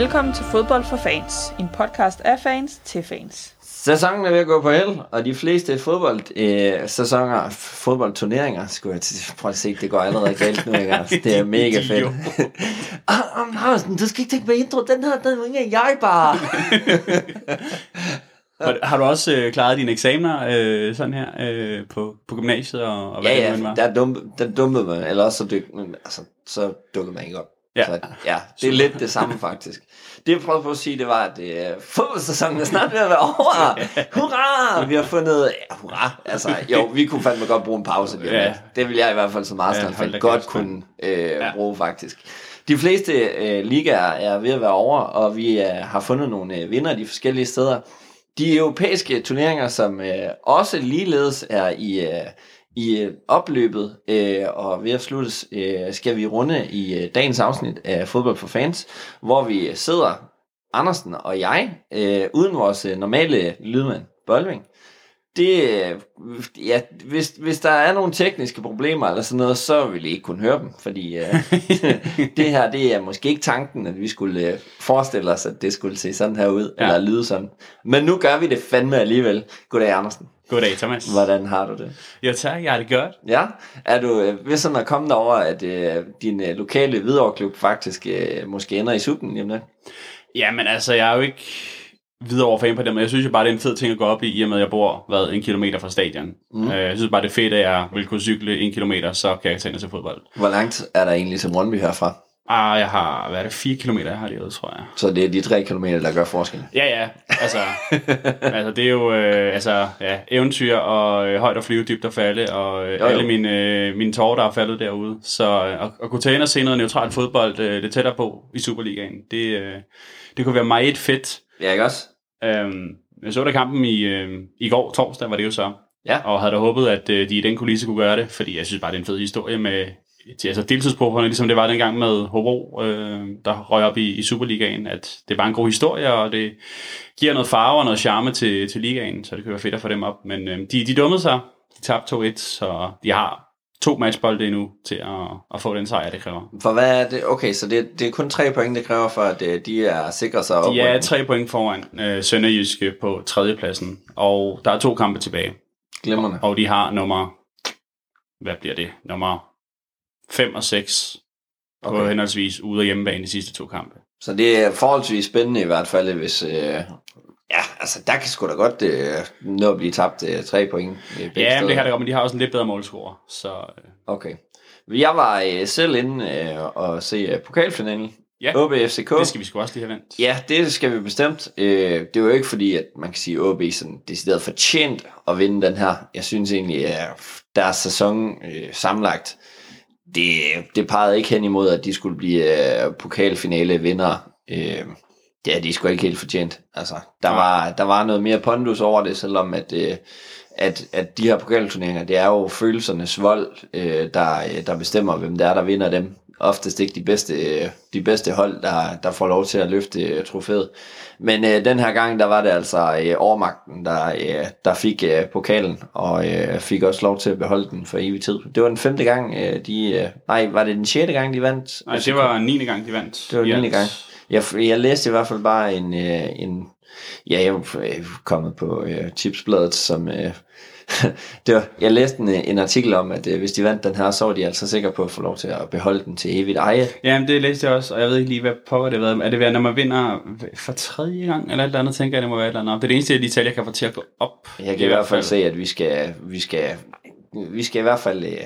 Velkommen til Fodbold for Fans, en podcast af fans til fans. Sæsonen er ved at gå på held, og de fleste fodbold, øh, sæsoner, fodboldturneringer, skulle jeg til, prøve at se, det går allerede galt nu, ikke? Altså, det er mega fedt. Ah, ah, Harsen, du skal ikke tænke på intro, den her, den er jeg bare. Har, har du også øh, klaret dine eksamener øh, sådan her øh, på, på gymnasiet og, og hvad ja, det nu ja, end var? der, dum, der dummede man, eller også så, dyk, altså, så dukkede man ikke op. Ja. Så, ja, det er lidt det samme faktisk. Det jeg prøvede på at sige, det var, at det er fodboldsæsonen er snart ved at være over. Hurra! Vi har fundet, ja, hurra. Altså, jo, vi kunne fandme godt bruge en pause. Lige Ja. Det vil jeg i hvert fald som Ja, Arsenal hold da ja, godt kunne øh, ja. bruge faktisk. De fleste øh, ligaer er ved at være over, og vi øh, har fundet nogle øh, vinder de forskellige steder. De europæiske turneringer, som øh, også ligeledes er i, øh, i øh, opløbet øh, og ved at sluttes, øh, skal vi runde i øh, dagens afsnit af Fodbold for Fans, hvor vi sidder, Andersen og jeg, øh, uden vores øh, normale lydmand, Bolving. Det, øh, ja, hvis, hvis der er nogle tekniske problemer eller sådan noget, så vil I ikke kunne høre dem, fordi øh, det her, det er måske ikke tanken, at vi skulle øh, forestille os, at det skulle se sådan her ud, ja. eller lyde sådan. Men nu gør vi det fandme alligevel. Goddag, Andersen. Goddag, Thomas. Hvordan har du det? Jo tak, jeg har det godt. Ja, er du øh, ved sådan at komme derover, at øh, din øh, lokale Hvidovre-klub faktisk øh, måske ender i suppen jamen det? Jamen altså, jeg er jo ikke videre over fan på det, men jeg synes jo bare, det er en fed ting at gå op i, i og med, at jeg bor hvad, en kilometer fra stadion. Mm. Jeg synes bare, det er fedt, at jeg vil kunne cykle en kilometer, så kan jeg tage ned til fodbold. Hvor langt er der egentlig til Brøndby herfra? Ah, jeg har, hvad er det, fire kilometer, jeg har levet, tror jeg. Så det er de tre kilometer, der gør forskel. Ja, ja, altså, altså det er jo øh, altså, ja, eventyr og øh, højt at flyve, dybt at falde, og øh, Jo, jo. alle mine, øh, mine tårer, der er faldet derude. Så øh, at, at kunne tage ind og se noget neutralt fodbold øh, lidt tættere på i Superligaen, det, øh, det kunne være meget fedt. Ja, ikke også? Øhm, jeg så da kampen i, øh, i går, torsdag var det jo så, Ja. og havde da håbet, at øh, de i den kulisse kunne gøre det, fordi jeg synes bare, det er en fed historie med altså deltidsprofferne, ligesom det var dengang med Hobro, øh, der røg op i, i Superligaen, at det er bare en god historie, og det giver noget farve og noget charme til, til ligaen, så det kan være fedt at få dem op. Men øh, de, de dummede sig, de tabte 2-1, så de har to matchbolde endnu til at, at få den sejr, det kræver. For hvad er det? Okay, så det, det er kun tre point, det kræver for, at øh, de er sikre sig op. De er tre point foran øh, Sønderjyske på tredjepladsen, og der er to kampe tilbage. Glimrende. Og de har nummer, hvad bliver det, nummer 5 og 6 okay. på henholdsvis ude og hjemmebane de sidste to kampe. Så det er forholdsvis spændende i hvert fald, hvis... Øh, ja, altså der kan sgu da godt øh, nå at blive tabt øh, tre point. i begge Ja, men det har det godt, men de har også en lidt bedre målscore. Så øh, Okay. Jeg var øh, selv inde øh, og se øh, pokalfinalen. ja, OB FCK. det skal vi sgu også lige have vendt. Ja, det skal vi bestemt. Øh, det er jo ikke fordi, at man kan sige, at OB sådan decideret fortjent at vinde den her. Jeg synes egentlig, at deres sæson øh, sammenlagt, det, det pegede ikke hen imod, at de skulle blive øh, pokalfinale vinder. Øh, det er de sgu ikke helt fortjent. Altså, der, var, der var noget mere pondus over det, selvom at, øh, at, at de her pokalturneringer, det er jo følelsernes vold, øh, der, øh, der bestemmer, hvem det er, der vinder dem. Oftest ikke de bedste, øh, de bedste hold, der, der får lov til at løfte øh, trofæet. Men øh, den her gang, der var det altså øh, overmagten, der, øh, der fik øh, pokalen, og øh, fik også lov til at beholde den for evig tid. Det var den femte gang, øh, de... Øh, nej, var det den sjette gang, de vandt? Nej, det var 9. gang, de vandt. Det var 9. alt. gang. Jeg, jeg læste i hvert fald bare en, øh, en ja, jeg er jo kommet på øh, tipsbladet, som, øh, det var, jeg læste en, en artikel om, at øh, hvis de vandt den her, så var de altså sikre på at få lov til at beholde den til evigt eje. Jamen, det læste jeg også, og jeg ved ikke lige, hvad pokker det har været. Er det været, når man vinder for tredje gang, eller et eller andet, tænker jeg, det må være et eller andet. Det er det eneste, at Italia kan få til at gå op. Jeg kan i, hvert fald se, at vi skal, vi skal, vi skal i hvert fald, øh,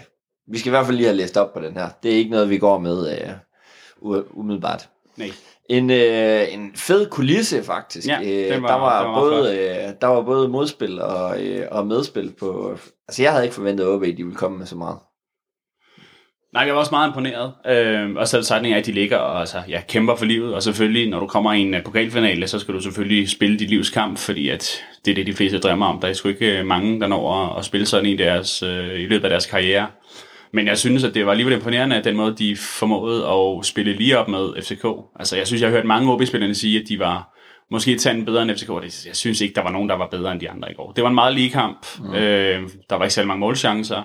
vi skal i hvert fald lige have læst op på den her. Det er ikke noget, vi går med øh, umiddelbart. Nej. En, øh, en fed kulisse faktisk. Ja, øh, var- der, var var både, øh, der var både modspil og, øh, og medspil på... Altså jeg havde ikke forventet, at OB de ville komme med så meget. Nej, jeg var også meget imponeret. Øh, og så er at de ligger og altså, ja, kæmper for livet. Og selvfølgelig, når du kommer i en uh, pokalfinale, så skal du selvfølgelig spille dit livs kamp, fordi at det er det, de fleste drømmer om. Der er sgu ikke øh, mange, der når at, at spille sådan i, deres, øh, i løbet af deres karriere. Men jeg synes, at det var alligevel imponerende, at den måde, de formåede at spille lige op med FCK. Altså, jeg synes, jeg har hørt mange OB-spillerne sige, at de var måske et tand bedre end FCK. Det- Jeg synes ikke, der var nogen, der var bedre end de andre i går. Det var en meget lige kamp. Mm. Øh, der var ikke særlig mange målchancer.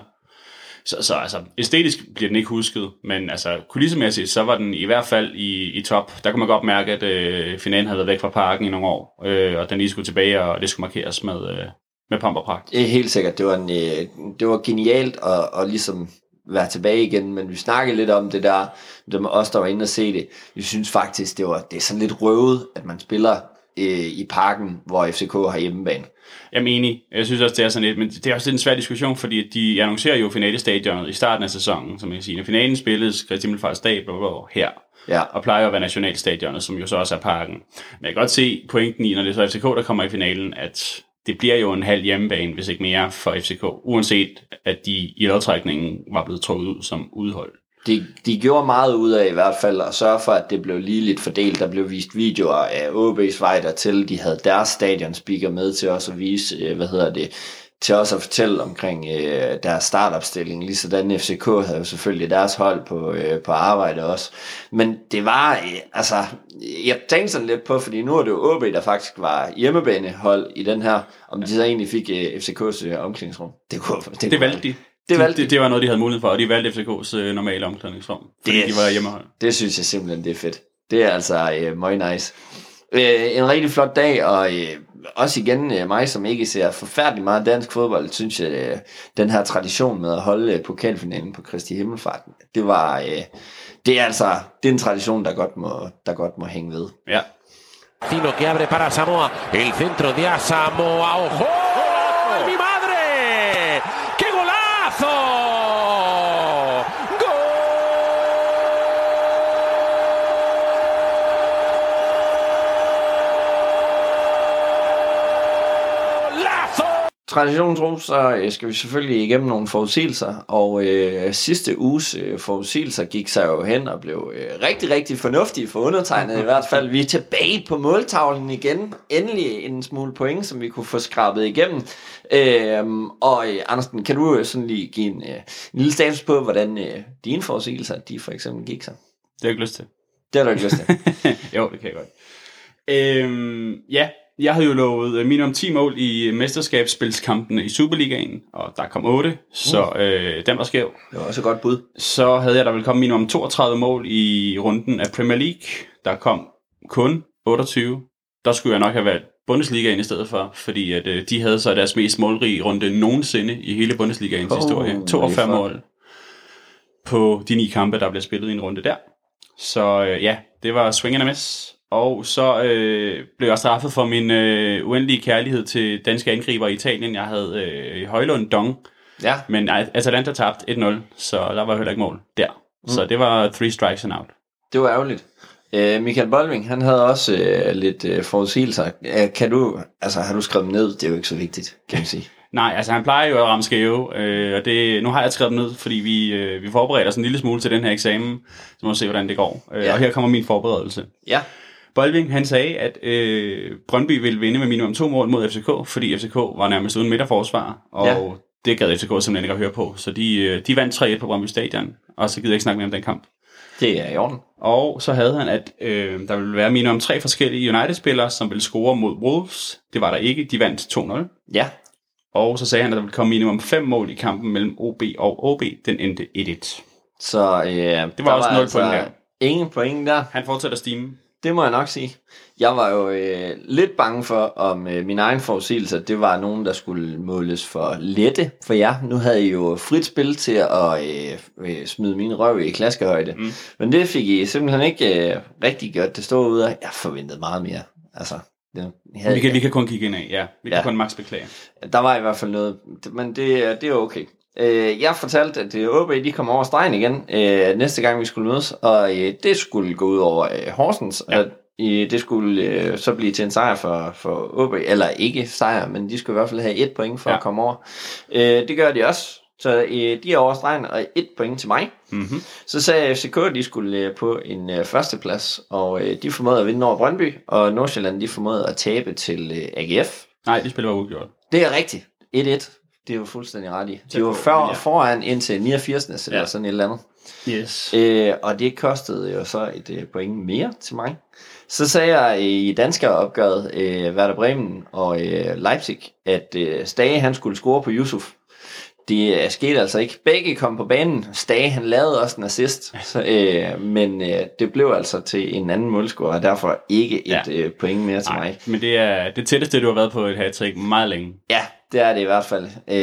Så, så altså, æstetisk bliver den ikke husket, men altså, kulissemæssigt, så var den i hvert fald i, i top. Der kunne man godt mærke, at øh, finalen havde været væk fra parken i nogle år, øh, og den lige skulle tilbage, og det skulle markeres med, øh, med pomp og pragt. Helt sikkert, det var, en, øh, det var genialt at, at ligesom være tilbage igen, men vi snakkede lidt om det der, dem os der var inde og se det. Vi synes faktisk, det, var, det er sådan lidt røvet, at man spiller øh, i parken, hvor FCK har hjemmebane. Jeg er enig. Jeg synes også, det er sådan lidt, men det er også lidt en svær diskussion, fordi de annoncerer jo finalestadionet i starten af sæsonen, som jeg kan sige. Når finalen spilles, Christi Himmelfarts Stadion her, Ja. og plejer at være nationalstadionet, som jo så også er parken. Men jeg kan godt se pointen i, når det er så FCK, der kommer i finalen, at det bliver jo en halv hjemmebane, hvis ikke mere, for FCK, uanset at de i lodtrækningen var blevet trukket ud som udhold. De, de gjorde meget ud af i hvert fald at sørge for, at det blev ligeligt fordelt. Der blev vist videoer af OB's vej dertil. De havde deres stadionspeaker med til os at vise, øh, hvad hedder det, til os at fortælle omkring øh, deres startopstilling. Lige sådan FCK havde jo selvfølgelig deres hold på, øh, på arbejde også. Men det var, øh, altså, jeg tænkte sådan lidt på, fordi nu er det jo OB, der faktisk var hjemmebanehold i den her, om de så egentlig fik øh, FCK's øh, omklædningsrum. Det, kunne, det, Det valgte de. Det valgte det, det var noget, de havde mulighed for, og de valgte FCK's øh, normale omklædningsrum, fordi Det de var hjemmehold. Det synes jeg simpelthen, det er fedt. Det er altså øh, meget nice. Øh, en rigtig flot dag, og øh, også igen øh, mig, som ikke ser forfærdelig meget dansk fodbold, synes jeg, øh, den her tradition med at holde øh, pokalfinalen på Kristi Himmelfart, det var, det er altså, det er en tradition, der godt må, der godt må hænge ved. Ja. Tino que abre para Samoa. El centro de Samoa, ¡Ojo! ¡Golazo! Tradition tro, så øh, skal vi selvfølgelig igennem nogle forudsigelser, og øh, sidste uges øh, forudsigelser gik sig jo hen og blev øh, rigtig, rigtig fornuftige for undertegnet i hvert fald. Vi er tilbage på måltavlen igen. Endelig en smule point, som vi kunne få skrabet igennem. Øh, og øh, Andersen, kan du øh, sådan lige give en, øh, en lille status på, hvordan øh, dine forudsigelser, de for eksempel gik sig? Det har jeg ikke lyst til. Det har du ikke lyst til. jo, det kan jeg godt. Øhm, ja, jeg havde jo lovet øh, minimum 10 mål i mesterskabsspilskampene i Superligaen, og der kom 8, så øh, den var skæv. Det var også et godt bud. Så havde jeg der vel kommet minimum 32 mål i runden af Premier League. Der kom kun 28. Der skulle jeg nok have valgt Bundesligaen i stedet for, fordi at, øh, de havde så deres mest målrige runde nogensinde i hele Bundesligaens Oh, historie. 42 fuck. mål på de ni kampe, der blev spillet i en runde der. Så øh, ja, det var swing and a miss. Og så øh, blev jeg straffet for min øh, uendelige kærlighed til danske angriber i Italien. Jeg havde øh, Højlund Dong, Ja, men Atalanta tabte 1-0, så der var heller ikke mål der. Mm. Så det var three strikes and out. det var ærgerligt. Øh, Michael Bolving, han havde også øh, lidt øh, forudsigelser. Øh, kan du, altså har du skrevet dem ned? Det er jo ikke så vigtigt, kan man sige. Nej, altså han plejer jo at ramme skæve, øh, og det, nu har jeg skrevet dem ned, fordi vi, øh, vi forbereder os en lille smule til den her eksamen, så må vi se, hvordan det går. Øh, Ja. Og her kommer min forberedelse. Ja, Bolving, han sagde, at øh, Brøndby ville vinde med minimum to mål mod FCK, fordi FCK var nærmest uden midterforsvar, og Ja. det gad FCK simpelthen ikke at høre på. Så de, øh, de vandt 3-1 på Brøndby Stadion, og så gider jeg ikke snakke mere om den kamp. det er i orden. Og så havde han, at øh, der ville være minimum tre forskellige United-spillere, som ville score mod Wolves. Det var der ikke. De vandt 2-0. Ja, Og så sagde han, at der ville komme minimum fem mål i kampen mellem OB og OB. Den endte 1-1. så øh, det var også nul point der. Ingen point der. Han fortsætter stime. Det må jeg nok sige. Jeg var jo øh, lidt bange for, om øh, min egen forudsigelser, det var nogen, der skulle måles for lette for jer. Nu havde I jo frit spil til at øh, øh, smide min røv i klaskehøjde. Mm. Men det fik I simpelthen ikke øh, rigtig gjort det store ud af. Jeg forventede meget mere. Altså, det, havde, Vi kan, vi kan kun kigge ind af, ja. Vi kan Ja. kun max beklage. Der var i hvert fald noget, men det, det er okay. Øh, jeg fortalte, at øh, OB de kom over stregen igen øh, næste gang, vi skulle mødes, og øh, det skulle gå ud over øh, Horsens, ja. Og øh, det skulle øh, så blive til en sejr for, for OB, eller ikke sejr, men de skulle i hvert fald have et point for. Ja. at komme over. Øh, det gør de også, så øh, de er over stregen, og et point til mig. Mm-hmm. Så sagde FCK, at de skulle øh, på en øh, førsteplads, og øh, de formåede at vinde over Brøndby, og Nordsjælland de formåede at tabe til øh, AGF. Nej, de spiller var udgjort. Det er rigtigt. 1-1. Det er jo fuldstændig ret i. De Tæt var for, ja. foran indtil 89. eller Ja. sådan et eller andet. Yes. Øh, og det kostede jo så et øh, point mere til mig. Så sagde jeg i danskere opgøret øh, Werder Bremen og øh, Leipzig, at øh, Stage han skulle score på Yusuf. det øh, skete altså ikke. Begge kom på banen. Stage, han lavede også en assist, så, øh, men øh, det blev altså til en anden målscore, og derfor ikke et Ja. øh, point mere til mig. men det er det tætteste, du har været på et hat meget længe. Ja, det er det i hvert fald. Øh,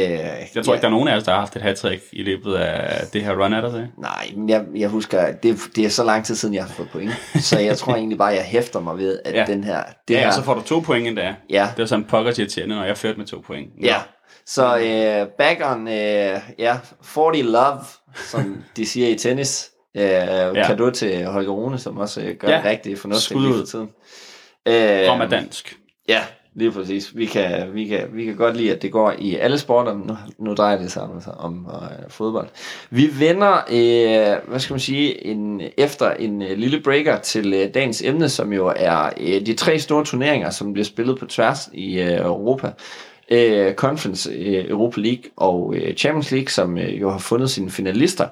Jeg tror ikke, der er nogen af os, der har haft et hat i løbet af det her run, er der det? Nej, men jeg, jeg husker, det, det er så lang tid siden, jeg har fået point. Så jeg tror egentlig bare, jeg hæfter mig ved, at Ja. ja. den her... Det Ja, her så får du to point endda. ja, Det var sådan pokker irriterende, når jeg førte med to point. Nå. ja. Så øh, back on, øh, ja, 40 love, som de siger i tennis. Øh, ja. Kado til Holger Rune, som også øh, gør Ja. ja. rigtig fornuftigt ud. for tiden. Øh, dansk. Ja, lige præcis. Vi kan, vi, kan, vi kan godt lide, at det går i alle sporter, men nu, nu drejer det sig om, om øh, fodbold. Vi vender, øh, hvad skal man sige, en, efter en øh, lille breaker til øh, dagens emne, som jo er øh, de tre store turneringer, som bliver spillet på tværs i øh, Europa. Øh, Conference, øh, Europa League og øh, Champions League, som øh, jo har fundet sine finalister.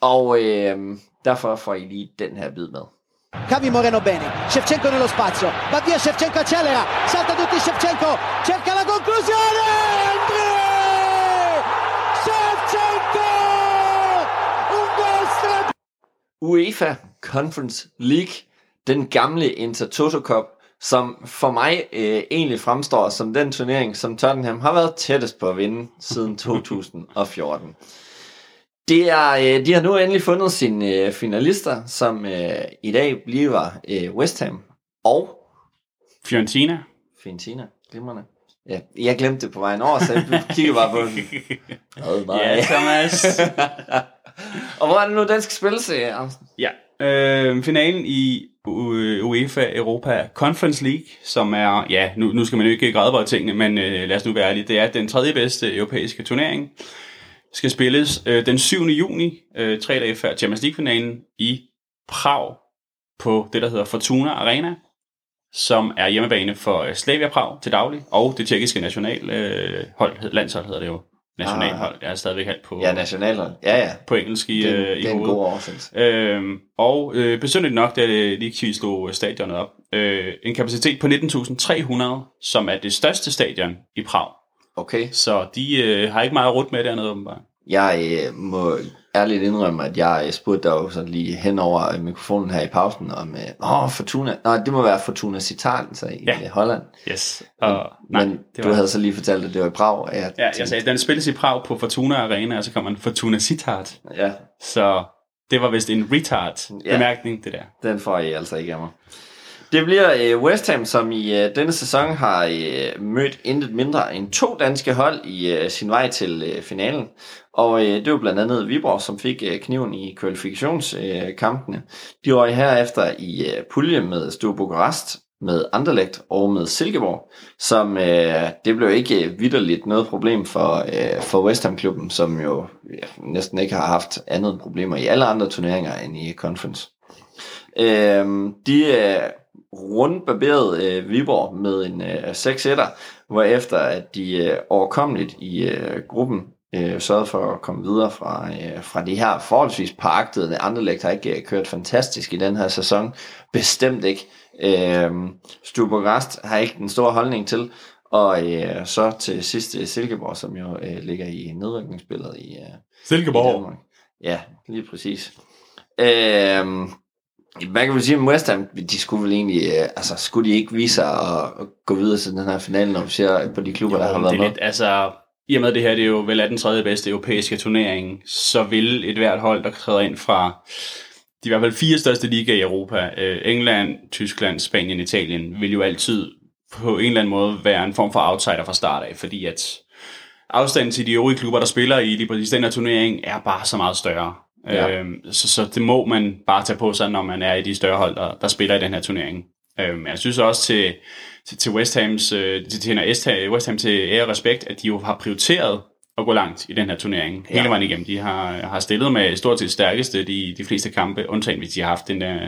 Og øh, derfor får I lige den her bid med. Cavi Moreno bene, Shevchenko nello spazio, va via Shevchenko accelera, salta tutti Shevchenko, cerca la conclusione, André! Shevchenko! Un gol! UEFA Conference League, den gamle Intertoto Cup, som for mig øh, egentlig fremstår som den turnering, som Tottenham har været tættest på at vinde siden 2014. Det er, øh, de har nu endelig fundet sine øh, finalister, som øh, i dag bliver West Ham og Fiorentina. Fiorentina. Glimrende. Ja, jeg glemte det på vejen over, så jeg kiggede bare på den. Mig. Ja, Thomas. og hvor er det nu, den skal spilles, ja. Øh, finalen i UEFA Europa Conference League, som er, ja, nu, nu skal man jo ikke græde på tingene, men øh, lad os nu være ærlige, det er den tredje bedste europæiske turnering. Skal spilles øh, den 7. juni, øh, tre dage før Champions League-finalen i Prag på det, der hedder Fortuna Arena, som er hjemmebane for øh, Slavia Prag til daglig, og det tjekkiske nationalhold, øh, hold- landshold hedder det jo. Nationalhold, jeg er stadigvæk halvt på, Ja, nationalhold. Ja, ja. på engelsk i, Det, øh, i det er en god oversættelse. Øhm, og øh, besynderligt nok, da League slog stadionet op, øh, en kapacitet på 19.300, som er det største stadion i Prag. Okay. Så de øh, har ikke meget rut med dernede, åbenbart. Jeg øh, må ærligt indrømme, at jeg øh, spurgte dig jo sådan lige hen over øh, mikrofonen her i pausen om, øh, åh, Fortuna, nej, det må være Fortuna Citan, så i Ja. ja. Holland. Yes. Og, nej, Men det du var, havde så lige fortalt, at det var i Prag. Jeg Ja, jeg tænkte, sagde, den spilles i Prag på Fortuna Arena, og så kommer en Fortuna Citat. Ja, Så det var vist en retard Ja. bemærkning, det der. den får I altså ikke af mig. Det bliver øh, West Ham, som i øh, denne sæson har øh, mødt intet mindre end to danske hold i øh, sin vej til øh, finalen. Og øh, det var blandt andet Viborg, som fik øh, kniven i kvalifikationskampene. Øh, de var herefter i øh, pulje med Stue Bukarest, med Anderlecht og med Silkeborg, som øh, det blev ikke øh, vidderligt noget problem for, øh, for West Ham-klubben, som jo ja, næsten ikke har haft andet end problemer i alle andre turneringer end i Conference. Øh, de øh, rundbarberede øh, Viborg med en øh, 6 1 hvorefter at de øh, overkommeligt i øh, gruppen øh, sørgede for at komme videre fra, øh, fra de her forholdsvis paragtede. Anderlecht har ikke øh, kørt fantastisk i den her sæson. Bestemt ikke. Øh, Stuber Rast har ikke den store holdning til. Og øh, så til sidst øh, Silkeborg, som jo øh, ligger i nedrykningsspillet i, øh, i Danmark. Ja, lige præcis. Øhm, hvad kan vi sige om West Ham? De skulle vel egentlig, øh, altså skulle de ikke vise sig at, gå videre til den her finale, når vi ser på de klubber, jo, der har været det er lidt, altså, i og med det her det er jo vel er den tredje bedste europæiske turnering, så vil et hvert hold, der træder ind fra de i hvert fald fire største ligaer i Europa, øh, England, Tyskland, Spanien, Italien, vil jo altid på en eller anden måde være en form for outsider fra start af, fordi at afstanden til de øvrige klubber, der spiller i lige præcis den her turnering, er bare så meget større. Ja. Øhm, så, så det må man bare tage på sig, når man er i de større hold, der, der spiller i den her turnering. Øhm, jeg synes også til, til, til West Hams, øh, til, til West- West Ham til ære og respekt, at de jo har prioriteret at gå langt i den her turnering. Hele Ja. vejen igennem. De har, har stillet med stort set stærkeste de, de fleste kampe, undtagen hvis de har haft en, øh,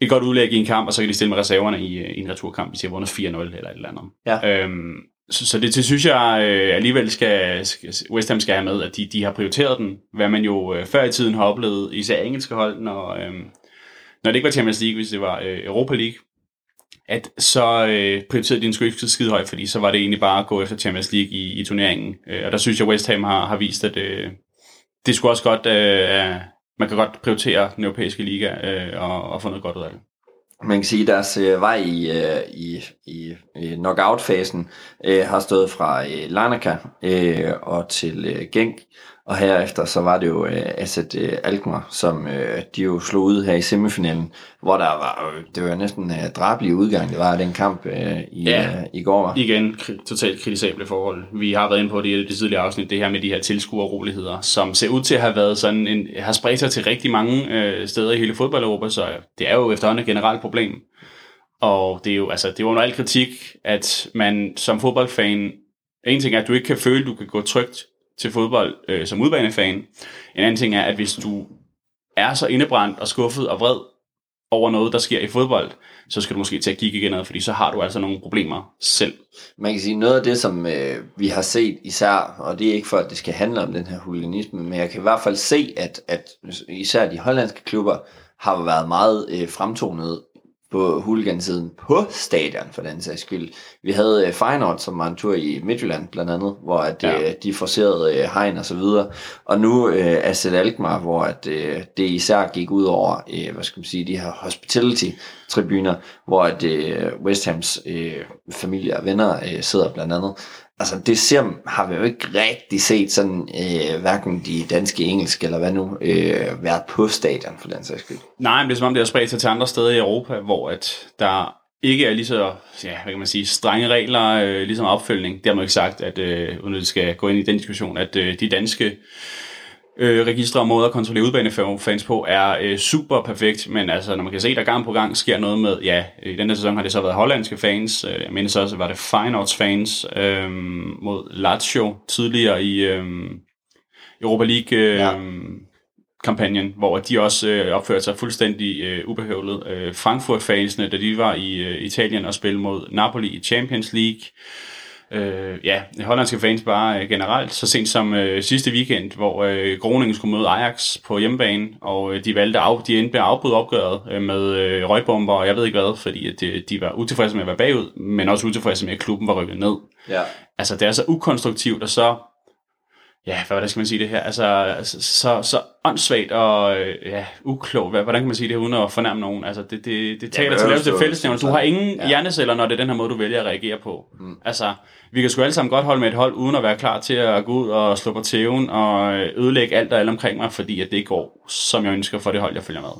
et godt udlæg i en kamp, og så kan de stille med reserverne i, øh, i en returkamp, hvis de har vundet 4-0 eller et eller andet. Ja. Øhm, så, så det, det synes jeg øh, alligevel skal, skal, West Ham skal have med, at de, de har prioriteret den, hvad man jo øh, før i tiden har oplevet, især engelske hold, når, øh, når det ikke var Champions League, hvis det var øh, Europa League, at så øh, prioriterede de en sgu ikke skide højt, fordi så var det egentlig bare at gå efter Champions League i, i turneringen. Øh, og der synes jeg, West Ham har, har vist, at øh, det skulle også godt, øh, man kan godt prioritere den europæiske liga øh, og, og få noget godt ud af det. Man kan sige, at deres øh, vej i, øh, i, i, i knockout-fasen øh, har stået fra øh, Larnaca øh, og til øh, Genk, og herefter så var det jo øh, Asset øh, Alkmaar, som øh, de jo slog ud her i semifinalen, hvor der var, øh, det var næsten øh, drabelig udgang, det var den kamp øh, i, Ja. øh, i går. Igen, kri- totalt kritisable forhold. Vi har været inde på det i det tidligere afsnit, det her med de her tilskuerroligheder, som ser ud til at have været sådan en, har spredt sig til rigtig mange øh, steder i hele fodbold-Europa, så det er jo efterhånden et generelt problem. Og det er jo, altså, det er under al kritik, at man som fodboldfan, en ting er, at du ikke kan føle, at du kan gå trygt til fodbold øh, som udbanefan. En anden ting er, at hvis du er så indebrændt og skuffet og vred over noget, der sker i fodbold, så skal du måske til at kigge igen fordi så har du altså nogle problemer selv. Man kan sige, noget af det, som øh, vi har set især, og det er ikke for, at det skal handle om den her huliganisme, men jeg kan i hvert fald se, at, at især de hollandske klubber har været meget øh, fremtonet på huligansiden på stadion, for den sags skyld. Vi havde øh, Feyenoord, som var en tur i Midtjylland blandt andet, hvor at, Ja. øh, de forserede øh, hegn og så videre. Og nu øh, Asset Alkmaar, hvor at, øh, det især gik ud over, øh, hvad skal man sige, de her hospitality-tribuner, hvor at øh, West Hams øh, familie og venner øh, sidder blandt andet. Altså det ser, har vi jo ikke rigtig set sådan, øh, hverken de danske, engelske eller hvad nu, øh, været på stadion for den sags skyld. Nej, men det er som om, det har spredt sig til andre steder i Europa, hvor at der ikke er lige så ja, hvad kan man sige, strenge regler, øh, ligesom opfølgning. Det har man jo ikke sagt, at, øh, uden at skal gå ind i den diskussion, at øh, de danske øh, registre og måder at kontrollere udbanefans på er øh, super perfekt, men altså, når man kan se, der gang på gang sker noget med, ja, i den her sæson har det så været hollandske fans, øh, jeg mener så også, var det Feyenoords fans øh, mod Lazio tidligere i øh, Europa League øh, Ja. ja kampagnen, hvor de også øh, opførte sig fuldstændig øh, ubehøvlet. Øh, Frankfurt-fansene, da de var i øh, Italien og spillede mod Napoli i Champions League. Øh, ja, hollandske fans bare øh, generelt. Så sent som øh, sidste weekend, hvor øh, Groningen skulle møde Ajax på hjemmebane, og øh, de valgte af, de endte med at afbryde opgøret øh, med øh, røgbomber, og jeg ved ikke hvad, fordi at, øh, de var utilfredse med at være bagud, men også utilfredse med, at klubben var rykket ned Ja. altså det er så ukonstruktivt og så, ja, hvordan skal man sige det her, altså så, så, åndssvagt og øh, ja, uklogt, hvordan kan man sige det uden at fornærme nogen, altså det, det, det taler til behøver laveste du- fællesnævner, du har ingen Ja. ja. hjerneceller, når det er den her måde, du vælger at reagere på, mm. altså vi kan sgu alle sammen godt holde med et hold, uden at være klar til at gå ud og slå på tæven og øh, ødelægge alt og alle omkring mig, fordi at det går, som jeg ønsker for det hold, jeg følger med.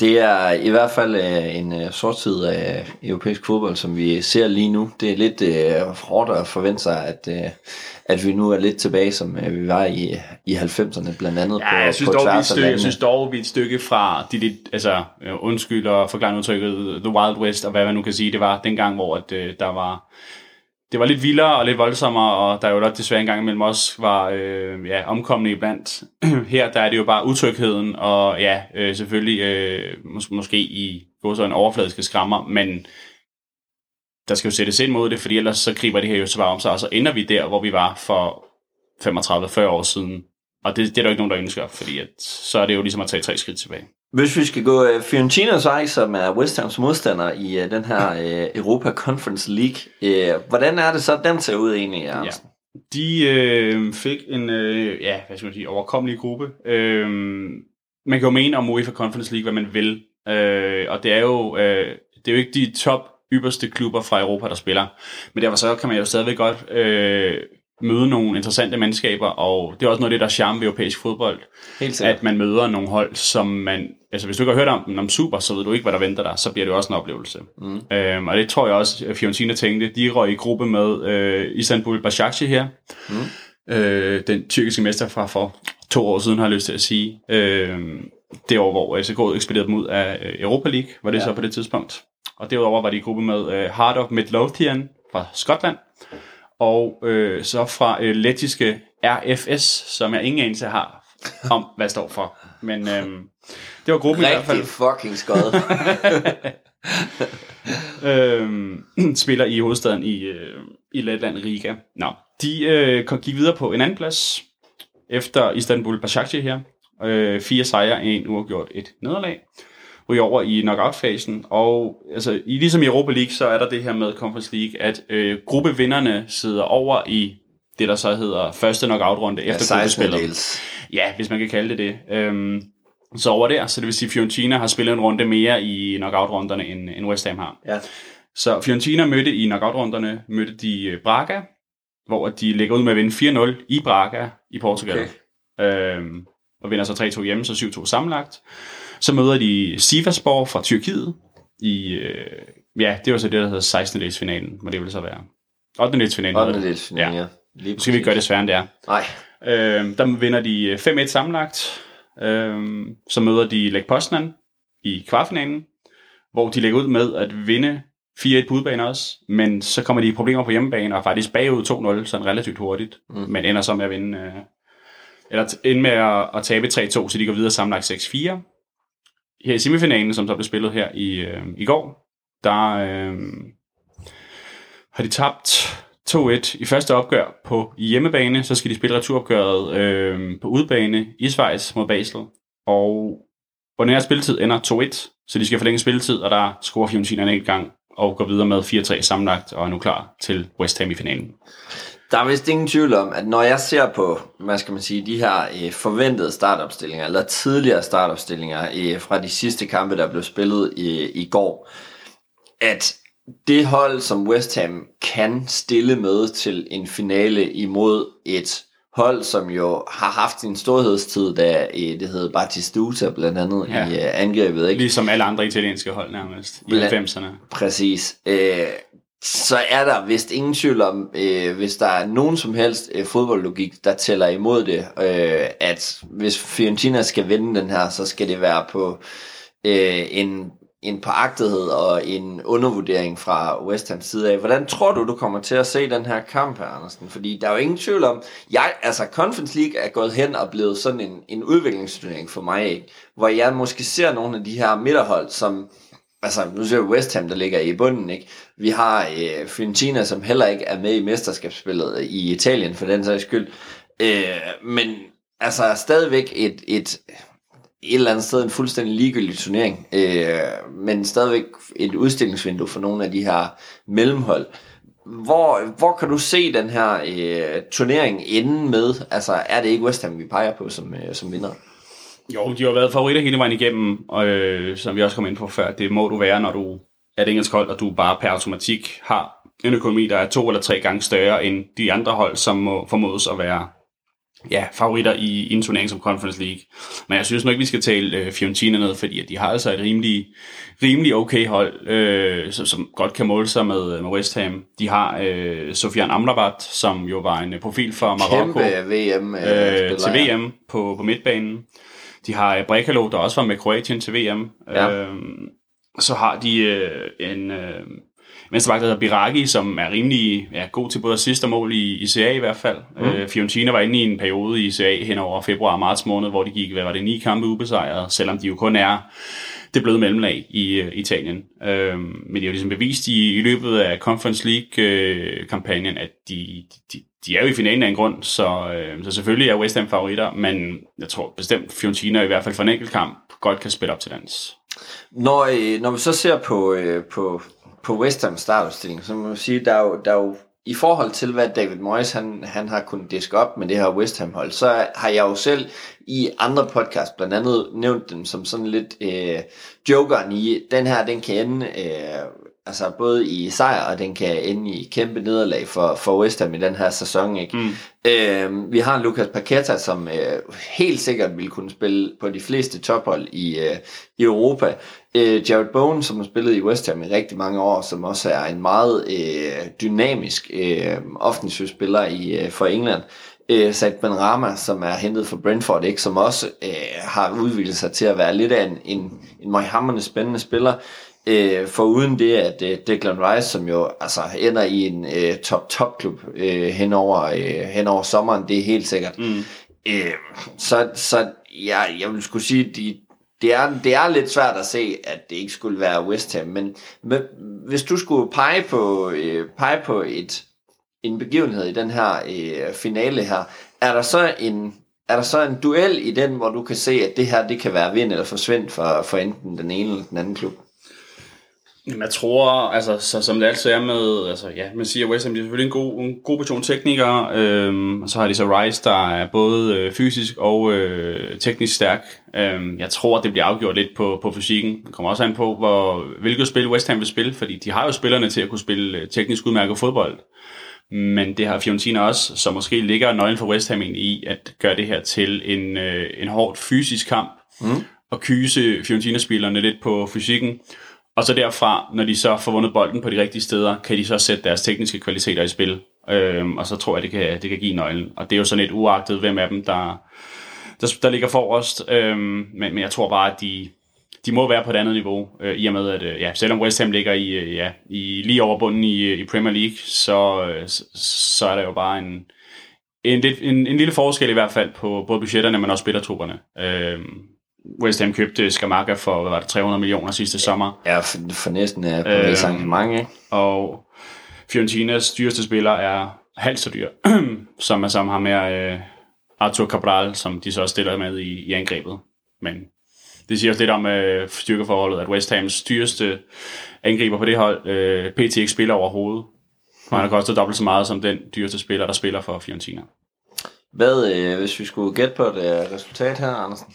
Det er i hvert fald øh, en øh, sort side af europæisk fodbold, som vi ser lige nu. Det er lidt øh, hårdt at forvente sig, at, øh, at vi nu er lidt tilbage, som øh, vi var i, i 90'erne, blandt andet Ja, på, jeg synes, på dog, vi et tværs af stykke, jeg synes dog, vi er et stykke fra de lidt, altså, øh, undskyld og forklare udtrykket, The Wild West, og hvad man nu kan sige, det var dengang, hvor at, øh, der var, det var lidt vildere og lidt voldsommere, og der jo da desværre en gang imellem også var øh, ja, omkomne iblandt. Her der er det jo bare utrygheden, og ja, øh, selvfølgelig øh, mås- måske i gå så en overfladiske skrammer, men der skal jo sættes ind mod det, fordi ellers så griber det her jo så bare om sig, og så ender vi der, hvor vi var for 35-40 år siden. Og det, det er der jo ikke nogen, der ønsker, fordi at, så er det jo ligesom at tage tre skridt tilbage. Hvis vi skal gå uh, Fiorentinas vej, som er West Hams modstander i uh, den her uh, Europa Conference League, uh, hvordan er det så, den ser ud egentlig, Jørgensen? De øh, fik en, øh, ja, hvad skal man sige, overkommelig gruppe. Øh, man kan jo mene om UEFA Conference League, hvad man vil. Øh, og det er jo, øh, det er jo ikke de top ypperste klubber fra Europa, der spiller. Men derfor så kan man jo stadigvæk godt øh, møde nogle interessante mandskaber, og det er også noget af det, der er charme ved europæisk fodbold, Helt sikkert. at man møder nogle hold, som man, altså hvis du ikke har hørt om dem om Super, så ved du ikke, hvad der venter dig, så bliver det jo også en oplevelse. Mm. Øhm, og det tror jeg også, at Fiorentina tænkte, de røg i gruppe med øh, Istanbul Başakşehir her, mm. øh, den tyrkiske mester fra for to år siden, har jeg lyst til at sige. Øh, det år, hvor FCK ekspederede dem ud af øh, Europa League, var det ja. så på det tidspunkt. Og derudover var de i gruppe med øh, Heart of Midlothian fra Skotland, og øh, så fra øh, lettiske RFS, som jeg ingen anelse har om, hvad det står for. Men øh, det var gruppen i hvert fald. Rigtig fucking skød. øh, spiller i hovedstaden i, øh, i Letland, Riga. Nå, de øh, gik videre på en anden plads efter Istanbul Başakşehir her. Øh, fire sejre, en uafgjort, et nederlag. Ryger over i knockout-fasen. Og altså, i, ligesom i Europa League, så er der det her med Conference League, at øh, gruppevinderne sidder over i det, der så hedder første knockout-runde Ja, efter 16. gruppespillet. Ja, hvis man kan kalde det det. Øhm, så over der, så det vil sige, at Fiorentina har spillet en runde mere i knockout-runderne, end, end West Ham har. Ja. Så Fiorentina mødte i knockout-runderne, mødte de øh, Braga, hvor de ligger ud med at vinde 4-0 i Braga i Portugal. Okay. Øhm, og vinder så 3-2 hjemme, så 7-2 sammenlagt. Så møder de Sivasspor fra Tyrkiet i, øh, ja, det var så det, der hedder 16. delsfinalen, må det vil så være. 8. delsfinalen. 8. dels ja. ja. Lige Nu skal vi ikke gøre det sværere, end det er. Nej. Øh, der vinder de øh, 5-1 sammenlagt. Øh, så møder de Lech Poznan i kvartfinalen, hvor de lægger ud med at vinde 4-1 på udebane også, men så kommer de i problemer på hjemmebane og er faktisk bagud 2-0, sådan relativt hurtigt, mm. men ender så med at vinde, øh, eller ender med at, at tabe 3-2, så de går videre sammenlagt 6-4. Her i semifinalen, som så blev spillet her i, øh, i går, der øh, har de tabt 2-1 i første opgør på hjemmebane, så skal de spille returopgøret øh, på udebane i Schweiz mod Basel. Og ordinær spilletid ender 2-1, så de skal forlænge spilletid, og der scorer Fiorentina en gang og går videre med 4-3 sammenlagt og er nu klar til West Ham i finalen. Der er vist ingen tvivl om, at når jeg ser på, hvad skal man sige, de her øh, forventede startopstillinger, eller tidligere startopstillinger øh, fra de sidste kampe, der blev spillet i, i går, at det hold, som West Ham kan stille med til en finale imod et hold, som jo har haft sin storhedstid, da øh, det hed Batistuta blandt andet ja. Ja. i øh, angrebet, ikke? Ligesom alle andre italienske hold nærmest i Bla- 90'erne. Præcis. Øh, så er der vist ingen tvivl om, øh, hvis der er nogen som helst øh, fodboldlogik, der tæller imod det, øh, at hvis Fiorentina skal vinde den her, så skal det være på øh, en, en påagtighed og en undervurdering fra West Hams side af. Hvordan tror du, du kommer til at se den her kamp her, Andersen? Fordi der er jo ingen tvivl om, jeg, altså Conference League er gået hen og blevet sådan en, en udviklingsturnering for mig, ikke? hvor jeg måske ser nogle af de her midterhold, som altså nu ser vi West Ham, der ligger i bunden, ikke? Vi har øh, Fiorentina, som heller ikke er med i mesterskabsspillet i Italien, for den sags skyld. Øh, men altså stadigvæk et, et, et eller andet sted en fuldstændig ligegyldig turnering, øh, men stadigvæk et udstillingsvindue for nogle af de her mellemhold. Hvor, hvor kan du se den her øh, turnering ende med? Altså er det ikke West Ham, vi peger på som, øh, som vinder? Jo, de har været favoritter hele vejen igennem, og øh, som vi også kom ind på før, det må du være, når du er et engelsk hold, og du bare per automatik har en økonomi, der er to eller tre gange større end de andre hold, som må formodes at være ja, favoritter i, i en turnering som Conference League. Men jeg synes nok ikke, vi skal tale øh, Fiorentina ned, fordi at de har altså et rimelig, rimelig okay hold, øh, som, som godt kan måle sig med, med West Ham. De har øh, Sofian Amrabat, som jo var en profil for Marokko Kæmpe VM øh, øh, til. VM på, på midtbanen. De har øh, Brekalo, der også var med Kroatien til VM. Ja. Øhm, så har de øh, en øh, venstreback, der hedder Biragi, som er rimelig ja, god til både assist og mål i, i CA i hvert fald. Mm. Øh, Fiorentina var inde i en periode i CA hen over februar og marts måned, hvor de gik, hvad var det, ni kampe ubesejret, selvom de jo kun er det bløde mellemlag i uh, Italien. Uh, men de har jo ligesom bevist i, i løbet af Conference League-kampagnen, øh, at de, de, de er jo i finalen af en grund, så, uh, så selvfølgelig er West Ham favoritter, men jeg tror bestemt Fiorentina i hvert fald for en enkelt kamp godt kan spille op til dans. Når, når vi så ser på, øh, på, på West Ham startopstilling, så må man sige, der er jo, der er jo i forhold til, hvad David Moyes han, han har kunnet diske op med det her West Ham hold, så har jeg jo selv i andre podcast blandt andet nævnt dem som sådan lidt øh, jokeren i, den her, den kan ende øh, altså både i sejr, og den kan ende i kæmpe nederlag for, for West Ham i den her sæson. Ikke? Mm. Øh, vi har Lucas Paqueta, som øh, helt sikkert vil kunne spille på de fleste tophold i, øh, i Europa. Øh, Jared Bowen, som har spillet i West Ham i rigtig mange år, som også er en meget øh, dynamisk øh, offensiv spiller i, øh, for England. Øh, Said Ben Rama, som er hentet fra Brentford, ikke, som også øh, har udviklet sig til at være lidt af en, en, en meget spændende spiller. Øh, for uden det, at øh, Declan Rice, som jo altså ender i en øh, top-top-klub øh, hen, over, øh, hen over sommeren, det er helt sikkert. Mm. Øh, så så ja, jeg vil skulle sige, de, det er, det er lidt svært at se, at det ikke skulle være West Ham, men, men hvis du skulle pege på, øh, pege på et, en begivenhed i den her øh, finale her, er der så en, er der så en duel i den, hvor du kan se, at det her det kan være vind eller forsvind for, for enten den ene eller den anden klub? Jeg tror, altså, så, som det altid er med, altså, ja, man siger, West Ham de er selvfølgelig en god, en god portion teknikere, øhm, og så har de så Rice, der er både øh, fysisk og øh, teknisk stærk. Øhm, jeg tror, det bliver afgjort lidt på, på fysikken. Det kommer også an på, hvor, hvilket spil West Ham vil spille, fordi de har jo spillerne til at kunne spille øh, teknisk udmærket fodbold. Men det har Fiorentina også, så måske ligger nøglen for West Ham egentlig i at gøre det her til en, øh, en hårdt fysisk kamp, mm. og kyse Fiorentina-spillerne lidt på fysikken. Og så derfra, når de så får vundet bolden på de rigtige steder, kan de så sætte deres tekniske kvaliteter i spil. Øhm, og så tror jeg, det kan, det kan give nøglen. Og det er jo sådan et uagtet, hvem af dem, der, der, der ligger forrest. Øhm, men, men jeg tror bare, at de, de må være på et andet niveau, øh, i og med, at øh, ja, selvom West Ham ligger i, øh, ja, i lige over bunden i, øh, i Premier League, så, øh, så, så er der jo bare en, en, en, en lille forskel i hvert fald på både budgetterne, men også spillertrupperne. Øh, West Ham købte Skamaka for, hvad var det, 300 millioner sidste sommer, Ja, for, for næsten er på øh, arrangement, ikke? og Fiorentinas dyreste spiller er halvt så dyr, som er sammen har med øh, Arthur Cabral, som de så også stiller med i, i angrebet. Men det siger også lidt om øh, styrkeforholdet, at West Hams dyreste angriber på det hold, øh, PT ikke spiller overhovedet. Og han har kostet dobbelt så meget som den dyreste spiller, der spiller for Fiorentina. Hvad, øh, hvis vi skulle gætte på et øh, resultat her, Andersen?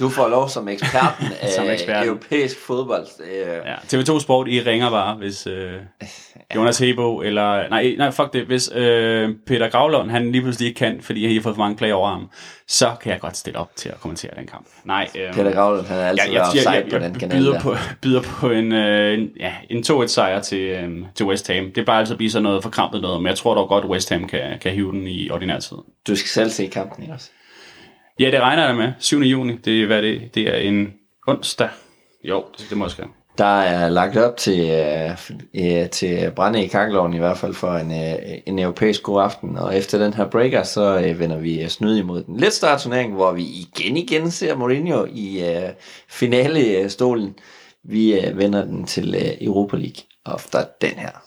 Du får lov som eksperten af Som eksperten. europæisk fodbold. Øh, Ja, TV2 Sport, I ringer bare, hvis øh, Jonas Hebo, eller, nej, nej, fuck det, hvis øh, Peter Gravlund, han lige pludselig ikke kan, fordi han har fået for mange klager over ham, så kan jeg godt stille op til at kommentere den kamp. Nej, øh, Peter Gravlund, han er altid jeg, jeg, jeg, jeg, på den kanal byder, der. på, byder på en, øh, en, ja, en 2-1 sejr til, øh, til West Ham. Det er bare altid blive sådan noget forkrampet noget, men jeg tror dog godt, at West Ham kan, kan hive den i ordinær tid. Du skal selv se kampen, ikke også? Ja, det regner jeg med. 7. juni, det er, hvad det, det er en onsdag. Jo, det, det må jeg skal. Der er lagt op til, øh, øh, til brænde i kakkeloven i hvert fald for en, øh, en europæisk god aften. Og efter den her breaker, så øh, vender vi øh, snyd imod den lidt større turnering, hvor vi igen igen ser Mourinho i øh, finale-stolen. Øh, vi øh, vender den til øh, Europa League efter den her.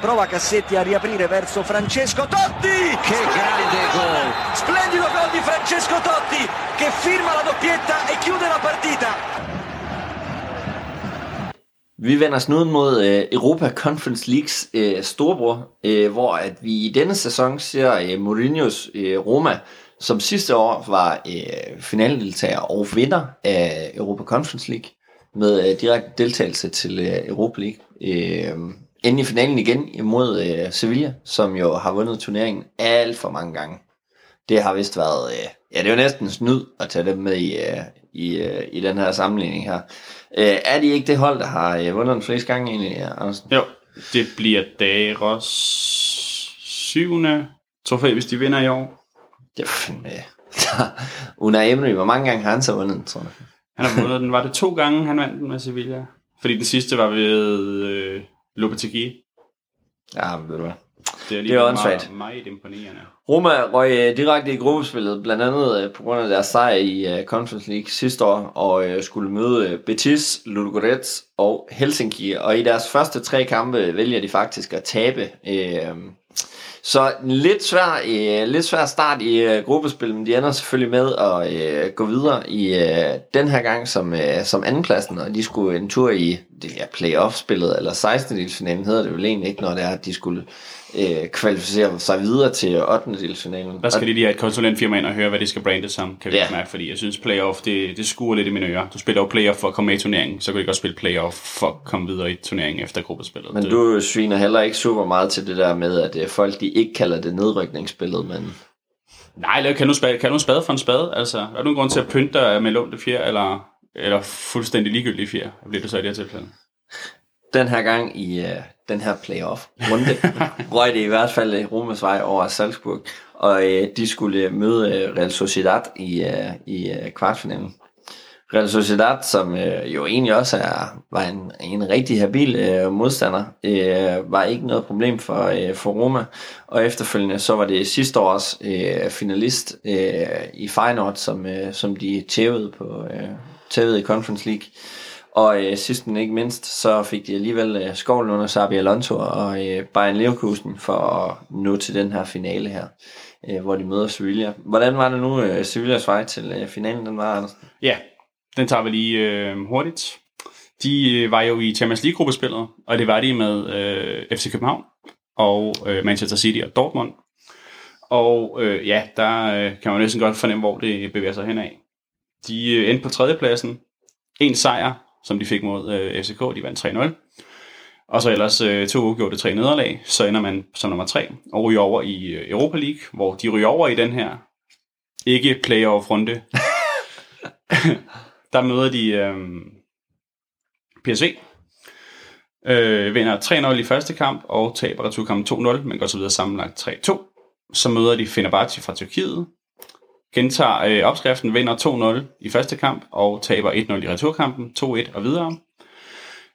Prova Cassetti a riaprire verso Francesco Totti. Che grande gol! Splendido gol di Francesco Totti che firma la doppietta e chiude la partita. Vi vender snuden mod øh, Europa Conference Leagues øh, storebror, øh, hvor at vi i denne sæson ser øh, Mourinhos øh, Roma, som sidste år var øh, finaledeltager og vinder af Europa Conference League, med øh, direkte deltagelse til øh, Europa League. Øh, ende i finalen igen imod øh, Sevilla, som jo har vundet turneringen alt for mange gange. Det har vist været, øh, ja det er jo næsten snyd at tage dem med i, øh, i, øh, i den her sammenligning her. Øh, er de ikke det hold, der har øh, vundet den flest gange egentlig, Andersen? Jo, det bliver Daros syvende trofæ, hvis de vinder i år. Det er fandme... Unai Emery, hvor mange gange har han så vundet den, tror jeg? Han har vundet den. Var det to gange, han vandt den med Sevilla? Fordi den sidste var ved øh, Lopetegui. Ja, ved du hvad. Det er, Det er åndssvagt. meget, meget imponerende. Roma røg øh, direkte i gruppespillet, blandt andet øh, på grund af deres sejr i øh, Conference League sidste år, og øh, skulle møde øh, Betis, Ludogorets og Helsinki. Og i deres første tre kampe vælger de faktisk at tabe. Øh, så en lidt svær, øh, lidt svær start i øh, gruppespillet, men de ender selvfølgelig med at øh, gå videre i øh, den her gang som, øh, som andenpladsen, og de skulle en tur i det her playoff-spillet, eller 16. delsfinalen hedder det vel egentlig ikke, når det er, at de skulle øh, kvalificere sig videre til 8. delsfinalen. Der skal de lige have et konsulentfirma ind og høre, hvad de skal brande som, kan vi Ja. mærke, fordi jeg synes playoff, det, det skuer lidt i mine ører. Du spiller jo playoff for at komme med i turneringen, så kan du også spille playoff for at komme videre i turneringen efter gruppespillet. Men det, du sviner heller ikke super meget til det der med, at øh, folk de ikke kalder det nedrykningsspillet, men Nej, kan du, spade, kan du en spade for en spade? Altså, er du nogen grund til at pynte dig med lånte fjer, eller, eller fuldstændig ligegyldige fjer? Bliver det så i det her tilfælde? den her gang i øh, den her playoff-runde røg det i hvert fald øh, Romas vej over Salzburg, og øh, de skulle øh, møde øh, Real Sociedad i, øh, i øh, kvartfinalen. Real Sociedad, som øh, jo egentlig også er, var en, en rigtig habil øh, modstander, øh, var ikke noget problem for, øh, for Roma. Og efterfølgende så var det sidste års øh, finalist øh, i Feyenoord, som, øh, som de tævede, på, øh, tævede i Conference League. Og øh, sidst men ikke mindst, så fik de alligevel øh, skovlen under Sabi Alonso og øh, Bayern Leverkusen for at nå til den her finale her, øh, hvor de møder Sevilla. Hvordan var det nu, øh, Sevillas vej til øh, finalen, den var, Anders? Ja, den tager vi lige øh, hurtigt. De øh, var jo i Champions League-gruppespillet, og det var de med øh, FC København og øh, Manchester City og Dortmund. Og øh, ja, der øh, kan man næsten godt fornemme, hvor det bevæger sig henad. De øh, endte på tredjepladsen. En sejr, som de fik mod øh, FCK, de vandt 3-0. Og så ellers øh, to uafgjorte tre nederlag, så ender man som nummer tre og ryger over i øh, Europa League, hvor de ryger over i den her ikke playoff-runde. der møder de øh, PSV, øh, vinder 3-0 i første kamp og taber returkampen 2-0, men går så videre sammenlagt 3-2. Så møder de Fenerbahce fra Tyrkiet, gentager øh, opskriften, vinder 2-0 i første kamp og taber 1-0 i returkampen, 2-1 og videre.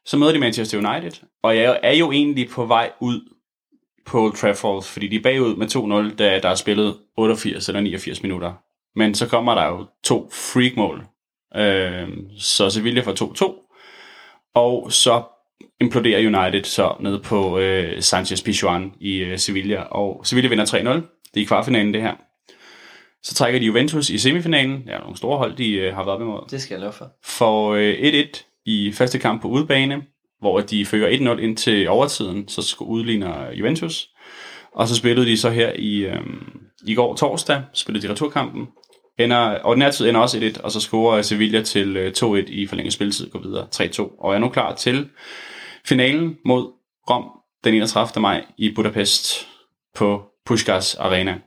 Så møder de Manchester United, og jeg er jo egentlig på vej ud på Old Trafford, fordi de er bagud med 2-0, da der er spillet 88 eller 89 minutter. Men så kommer der jo to freakmål. Øh, så Sevilla får 2-2, og så imploderer United så ned på øh, Sanchez Pichuan i øh, Sevilla, og Sevilla vinder 3-0. Det er i kvartfinalen det her. Så trækker de Juventus i semifinalen. Ja, nogle store hold, de øh, har været op imod. Det skal jeg love for. For øh, 1-1 i første kamp på udebane, hvor de fører 1-0 ind til overtiden, så udligner Juventus. Og så spillede de så her i, øh, i går torsdag, spillede de returkampen. Ender, ordinær tid ender også 1-1, og så scorer Sevilla til øh, 2-1 i forlænget spilletid, går videre 3-2. Og er nu klar til finalen mod Rom den 31. maj i Budapest på Puskás Arena.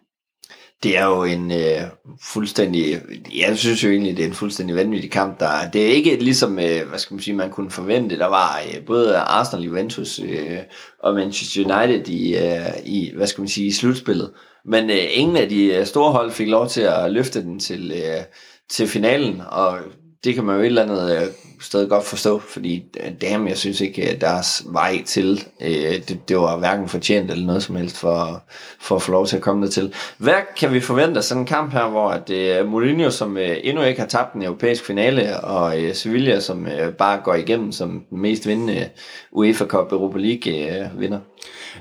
Det er jo en øh, fuldstændig, jeg synes jo egentlig, det er en fuldstændig vanvittig kamp. Der, det er ikke ligesom, øh, hvad skal man sige, man kunne forvente. Der var øh, både Arsenal, Juventus øh, og Manchester United i, øh, i, hvad skal man sige, i slutspillet. Men øh, ingen af de øh, store hold fik lov til at løfte den til, øh, til finalen, og det kan man jo et eller andet øh, stadig godt forstå, fordi øh, damn, jeg synes ikke, at deres vej til, øh, det, det var hverken fortjent eller noget som helst for, for at få lov til at komme til. Hvad kan vi forvente af sådan en kamp her, hvor at, øh, Mourinho, som øh, endnu ikke har tabt en europæisk finale, og øh, Sevilla, som øh, bare går igennem som den mest vindende UEFA Cup Europa League øh, vinder?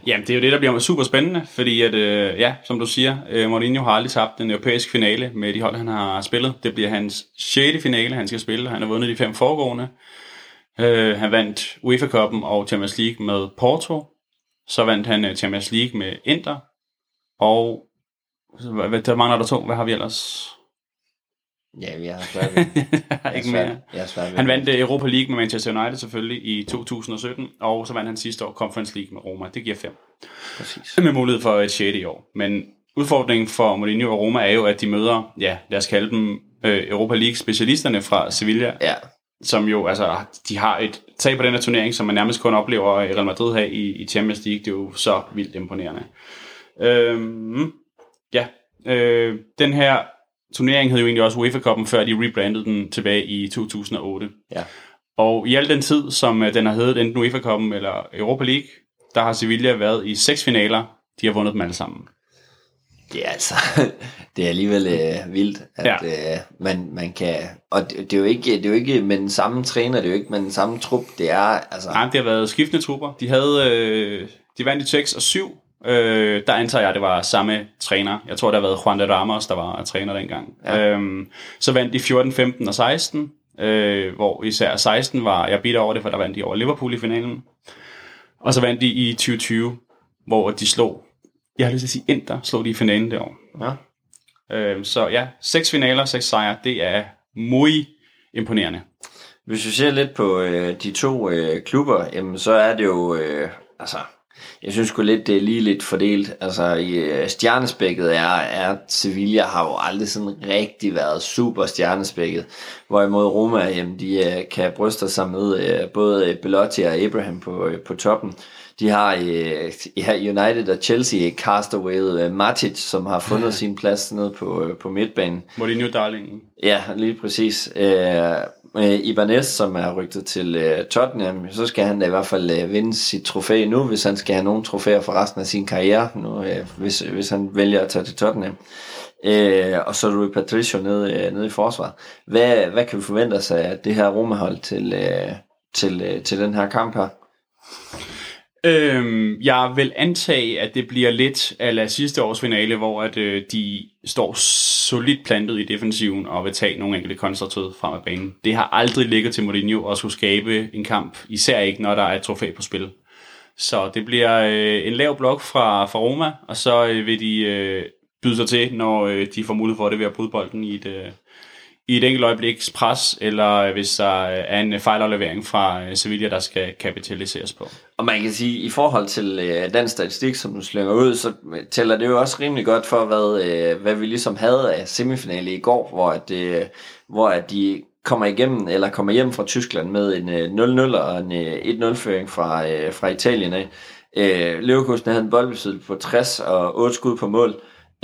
Jamen, det er jo det, der bliver super spændende, fordi at, øh, ja, som du siger, øh, Mourinho har aldrig tabt en europæisk finale med de hold, han har spillet. Det bliver hans 6. finale, han skal spille. Han har vundet de fem foregående. Øh, han vandt UEFA-koppen og Champions League med Porto. Så vandt han øh, Champions League med Inter. Og hvad, der mangler der to. Hvad har vi ellers? Ja, vi har svært ved. Ikke svært- mere. Jeg svært ved. Han vandt øh, Europa League med Manchester United selvfølgelig i 2017, og så vandt han sidste år Conference League med Roma. Det giver fem. Præcis. Med mulighed for et 6. i år. Men udfordringen for Mourinho og Roma er jo, at de møder, ja, lad os kalde dem øh, Europa League-specialisterne fra Sevilla, Ja, som jo, altså, de har et tag på den her turnering, som man nærmest kun oplever Real Madrid have i, i Champions League. Det er jo så vildt imponerende. Øhm, ja, øh, den her turnering hed jo egentlig også UEFA Cup'en, før de rebrandede den tilbage i 2008. Ja. Og i al den tid, som øh, den har heddet enten UEFA Cup'en eller Europa League, der har Sevilla været i seks finaler. De har vundet dem alle sammen. det er altså, det er alligevel øh, vildt, at ja. øh, man, man kan, og det, det, er jo ikke, det er jo ikke med den samme træner, det er jo ikke med den samme trup, det er, altså, Nej, det har været skiftende trupper. De havde, øh, de vandt i 6 og 7. Øh, der antager jeg, at det var samme træner. Jeg tror, der har været Juan de Ramos, der var træner dengang. Ja. Øhm, så vandt de 14, 15 og 16, øh, hvor især 16 var, jeg bitter over det, for der vandt de over Liverpool i finalen. Og så vandt de i 2020, hvor de slog, jeg har lyst til at sige Inter, slog de i finalen det år. ja. Øh, så ja, seks finaler, seks sejre, det er muy imponerende. Hvis vi ser lidt på øh, de to øh, klubber, jamen, så er det jo, øh, altså, jeg synes sgu lidt, det er lige lidt fordelt. Altså, i øh, stjernespækket er, er Sevilla har jo aldrig sådan rigtig været super stjernespækket. Hvorimod Roma, jamen, de øh, kan bryste sig med øh, både Belotti og Abraham på, på toppen. De har ja, United og Chelsea castaway Matic, som har fundet sin plads nede på, på midtbanen. Mourinho darlingen. Ja, lige præcis. Øh, Ibanez, som er rygtet til øh, Tottenham, så skal han da i hvert fald øh, vinde sit trofæ nu, hvis han skal have nogle trofæer for resten af sin karriere, nu, øh, hvis, hvis han vælger at tage til Tottenham. Øh, og så Rui Patricio nede, øh, nede i forsvar. Hvad, hvad kan vi forvente os af det her Roma-hold til, øh, til, øh, til den her kamp her? Øhm, jeg vil antage, at det bliver lidt af sidste års finale, hvor at, øh, de står solidt plantet i defensiven og vil tage nogle enkelte konstatød frem af banen. Det har aldrig ligget til Mourinho at skulle skabe en kamp, især ikke når der er et trofæ på spil. Så det bliver øh, en lav blok fra, fra Roma, og så øh, vil de øh, byde sig til, når øh, de får mulighed for det ved at bryde bolden i et, øh, i et enkelt øjebliks pres, eller hvis der er en fejlaflevering fra øh, Sevilla, der skal kapitaliseres på. Og man kan sige, i forhold til øh, den statistik, som du slænger ud, så tæller det jo også rimelig godt for, hvad, øh, hvad vi ligesom havde af semifinale i går, hvor, at, øh, hvor at de kommer igennem, eller kommer hjem fra Tyskland med en øh, 0-0 og en øh, 1-0-føring fra, øh, fra Italien af. Øh, Leverkusen havde en boldbesiddelse på 60 og 8 skud på mål,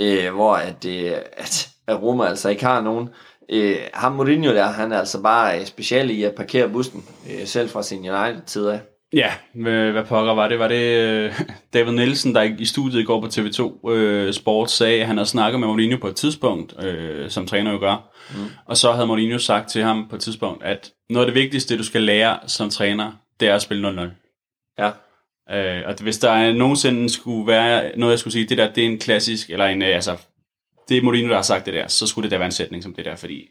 øh, hvor at, øh, at, at Roma altså ikke har nogen. Øh, ham Mourinho der, han er altså bare special i at parkere bussen, øh, selv fra sin United-tid Ja, hvad, pokker var det? Var det øh, David Nielsen, der i studiet i går på TV2 øh, Sport sagde, at han havde snakket med Mourinho på et tidspunkt, øh, som træner jo gør. Mm. Og så havde Mourinho sagt til ham på et tidspunkt, at noget af det vigtigste, du skal lære som træner, det er at spille 0-0. Ja. Øh, og hvis der er nogensinde skulle være noget, jeg skulle sige, det der, det er en klassisk, eller en, øh, altså, det er Mourinho, der har sagt det der, så skulle det da være en sætning som det der, fordi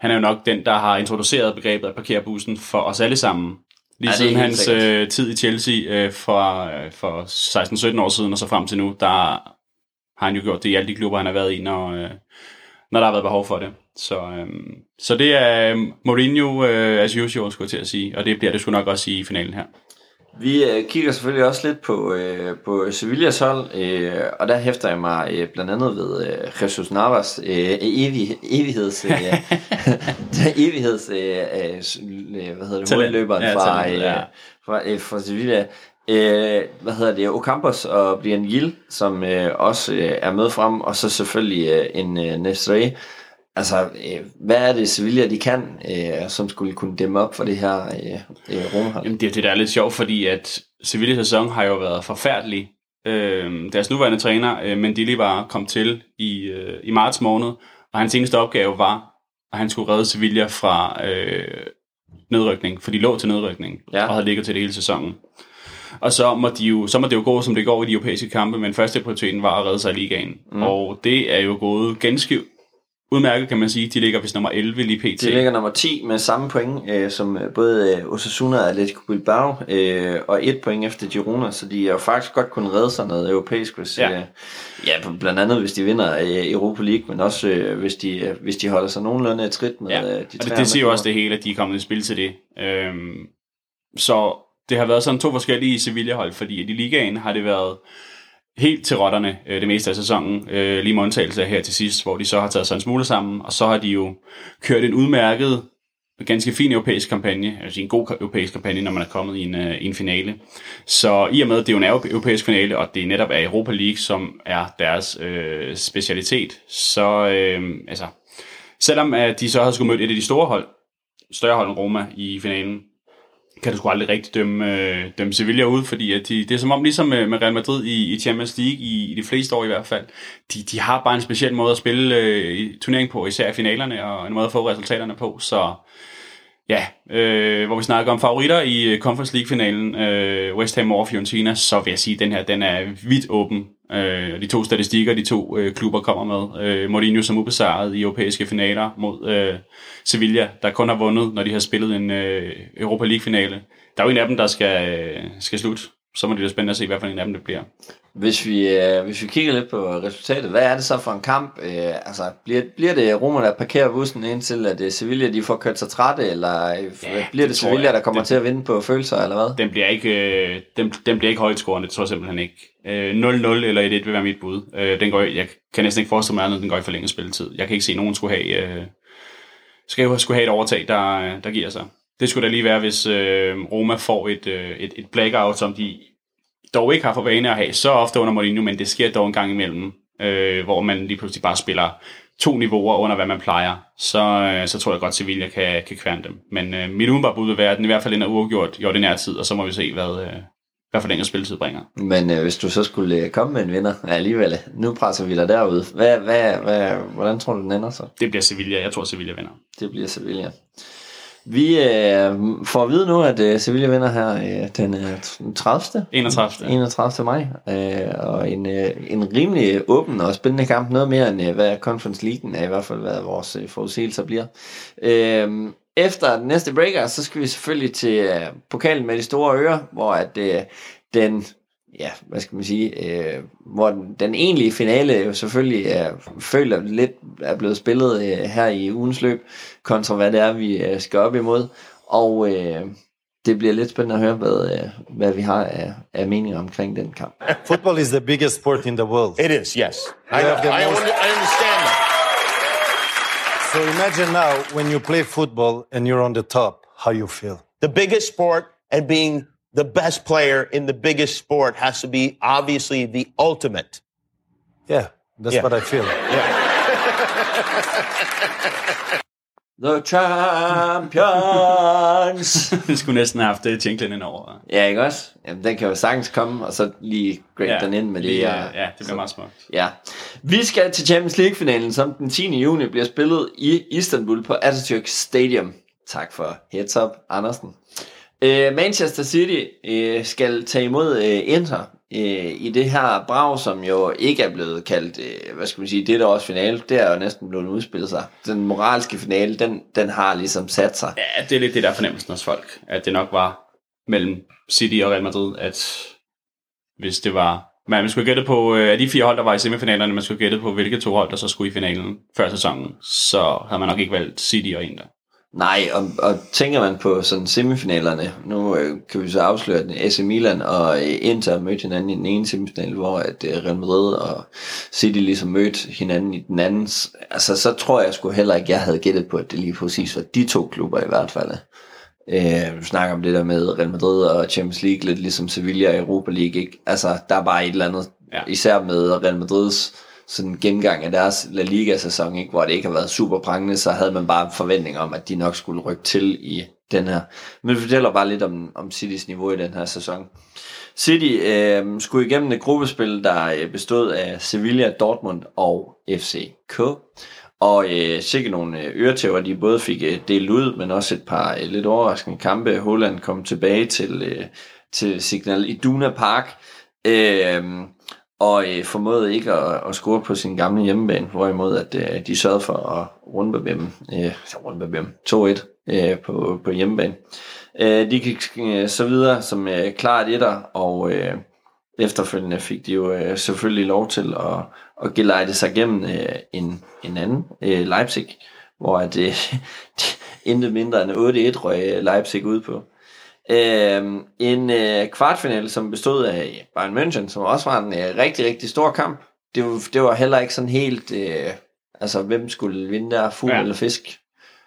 han er jo nok den, der har introduceret begrebet at parkere bussen for os alle sammen. Lige ja, siden hans øh, tid i Chelsea øh, for, øh, for 16-17 år siden og så frem til nu, der har han jo gjort det i alle de klubber, han har været i, når, øh, når der har været behov for det. Så, øh, så det er Mourinho øh, as usual, skulle jeg til at sige, og det bliver det sgu nok også i finalen her. Vi øh, kigger selvfølgelig også lidt på, øh, på Sevillas hold, øh, og der hæfter jeg mig øh, blandt andet ved øh, Jesus Navas øh, evig, evigheds, øh, evigheds øh, øh, hvad hedder det, hovedløberen ja, fra, øh, ja. fra, øh, fra Sevilla. Øh, hvad hedder det, Ocampos og Brian Gil, som øh, også øh, er med frem, og så selvfølgelig øh, en øh, Nestre, Altså, øh, hvad er det Sevilla, de kan, øh, som skulle kunne dæmme op for det her øh, øh, rumhold? Jamen, det, det der er lidt sjovt, fordi at Sevillas sæson har jo været forfærdelig. Øh, deres nuværende træner, øh, Mendili, var kom til i, øh, i marts måned, og hans eneste opgave var, at han skulle redde Sevilla fra øh, nedrykning, for de lå til nedrykning, ja. og havde ligget til det hele sæsonen. Og så må, de jo, så må det jo gå, som det går i de europæiske kampe, men første prioriteten var at redde sig i ligaen. Mm. Og det er jo gået ganske udmærket, kan man sige. De ligger vist nummer 11 lige pt. De ligger nummer 10 med samme point øh, som øh, både øh, Osasuna og Atletico Bilbao, øh, og et point efter Girona, så de er jo faktisk godt kunne redde sig noget europæisk, hvis, ja. Øh, ja, blandt andet hvis de vinder øh, Europa League, men også øh, hvis, de, øh, hvis de holder sig nogenlunde trit med ja. øh, de og det, det siger jo også det hele, at de er kommet i spil til det. Øhm, så det har været sådan to forskellige Sevilla-hold, fordi i ligaen har det været helt til rotterne øh, det meste af sæsonen, øh, lige med undtagelse her til sidst, hvor de så har taget sig en smule sammen, og så har de jo kørt en udmærket, ganske fin europæisk kampagne, altså en god europæisk kampagne, når man er kommet i en, øh, i en finale. Så i og med, at det er jo en europæisk finale, og det er netop er Europa League, som er deres øh, specialitet, så øh, altså, selvom at de så har skulle møde et af de store hold, større hold end Roma i finalen, kan du sgu aldrig rigtig dømme, øh, dømme Sevilla ud, fordi at de, det er som om, ligesom med, med Real Madrid i, i Champions League, i, i de fleste år i hvert fald, de, de har bare en speciel måde at spille øh, i turnering på, især i finalerne, og en måde at få resultaterne på, så ja, øh, hvor vi snakker om favoritter i øh, Conference League-finalen, øh, West Ham over Fiorentina, så vil jeg sige, at den her den er vidt åben. Øh, de to statistikker, de to øh, klubber kommer med. Øh, Mourinho som ubesejret i europæiske finaler mod øh, Sevilla, der kun har vundet, når de har spillet en øh, Europa League-finale. Der er jo en af dem, der skal, øh, skal slutte. Så må det være spændende at se, hvad for en af dem det bliver. Hvis vi, øh, hvis vi kigger lidt på resultatet, hvad er det så for en kamp? Øh, altså, bliver, bliver det Roma, der parkerer bussen indtil, at øh, Sevilla de får kørt sig trætte, eller øh, ja, bliver det, det Sevilla, jeg, der kommer den, til at vinde på følelser, eller hvad? Den bliver ikke, øh, den, den bliver ikke højt scorende, det tror jeg simpelthen ikke. Øh, 0-0 eller 1-1 vil være mit bud. Øh, den går, jeg kan næsten ikke forestille mig andet, den går i forlænget spilletid. Jeg kan ikke se, at nogen skulle have, øh, skal, skulle have et overtag, der, der giver sig. Det skulle da lige være, hvis øh, Roma får et, øh, et, et blackout, som de dog ikke har for vane at have så ofte under Mourinho, men det sker dog en gang imellem, øh, hvor man lige pludselig bare spiller to niveauer under, hvad man plejer, så, øh, så tror jeg godt, Sevilla kan, kan kværne dem. Men øh, mit umiddelbare bud vil være, at den i hvert fald ender uafgjort i ordinær tid, og så må vi se, hvad, øh, hvad forlænget spilletid bringer. Men øh, hvis du så skulle øh, komme med en vinder ja, alligevel, nu presser vi dig derud. Hvad, hvad, hvad, hvordan tror du, den ender så? Det bliver Sevilla. Jeg tror, Sevilla vinder. Det bliver Sevilla. Vi øh, får at vide nu, at øh, Sevilla vinder her øh, den øh, 30. 31. 31. maj. Øh, og en, øh, en rimelig åben og spændende kamp. Noget mere end øh, hvad Conference League er i hvert fald, hvad vores øh, forudsigelser bliver. Øh, efter den næste breaker, så skal vi selvfølgelig til øh, pokalen med de store ører, hvor at øh, den ja, hvad skal man sige, øh, hvor den, den egentlige finale jo selvfølgelig er, føler lidt er blevet spillet øh, her i ugens løb, kontra hvad det er, vi øh, skal op imod. Og øh, det bliver lidt spændende at høre, hvad, øh, hvad vi har af, af meninger omkring den kamp. Football is the biggest sport in the world. It is, yes. I, the I, most- I understand that. So imagine now when you play football and you're on the top, how you feel. The biggest sport and being the best player in the biggest sport has to be obviously the ultimate. Yeah, that's Yeah. what I feel. The Champions! Vi skulle næsten have haft det tinklen ind over. ja, ikke også? Jamen, den kan jo sagtens komme, og så lige grade ja, den ind med det. lige, her. øh, Ja, det bliver meget smukt. Ja. Vi skal til Champions League-finalen, som den 10. juni bliver spillet i Istanbul på Atatürk Stadium. Tak for heads up, Andersen. Øh, Manchester City øh, skal tage imod øh, Inter øh, i det her brag, som jo ikke er blevet kaldt, øh, hvad skal man sige, det der også finale. Det er jo næsten blevet udspillet sig. Den moralske finale, den, den har ligesom sat sig. Ja, det er lidt det der fornemmelsen hos folk, at det nok var mellem City og Real Madrid, at hvis det var... Man skulle gætte på, øh, af de fire hold, der var i semifinalerne, man skulle gætte på, hvilke to hold, der så skulle i finalen før sæsonen, så havde man nok ikke valgt City og Inter. Nej, og, og tænker man på sådan semifinalerne, nu øh, kan vi så afsløre, at AC Milan og øh, Inter mødte hinanden i den ene semifinal, hvor at øh, Real Madrid og City ligesom mødte hinanden i den anden. Altså, så tror jeg sgu heller ikke, jeg havde gættet på, at det lige præcis var de to klubber i hvert fald. Øh, vi snakker om det der med Real Madrid og Champions League, lidt ligesom Sevilla og Europa League, ikke? Altså, der er bare et eller andet, ja. især med Real Madrids sådan gennemgang af deres La Liga-sæson, ikke, hvor det ikke har været super prangende, så havde man bare en forventning om, at de nok skulle rykke til i den her. Men det fortæller bare lidt om, om Citys niveau i den her sæson. City øh, skulle igennem et gruppespil, der øh, bestod af Sevilla, Dortmund og FCK. Og øh, sikkert nogle øh, øretæver, de både fik øh, delt ud, men også et par øh, lidt overraskende kampe. Holland kom tilbage til, øh, til Signal Iduna Park. Øh, og øh, formåede ikke at, at score på sin gamle hjemmebane, hvorimod at øh, de sørgede for at runde dem, øh, runde rundbarbere dem 2-1 øh, på, på hjemmebane. Øh, de gik øh, så videre som øh, klart etter, og øh, efterfølgende fik de jo øh, selvfølgelig lov til at, at gelejte sig gennem øh, en, en anden, øh, Leipzig, hvor at, øh, intet mindre end 8-1 røg øh, Leipzig ud på. Øh, en øh, kvartfinale, som bestod af Bayern München, som også var en øh, rigtig, rigtig stor kamp. Det var, det var heller ikke sådan helt, øh, altså hvem skulle vinde der, fugl Ja. eller fisk?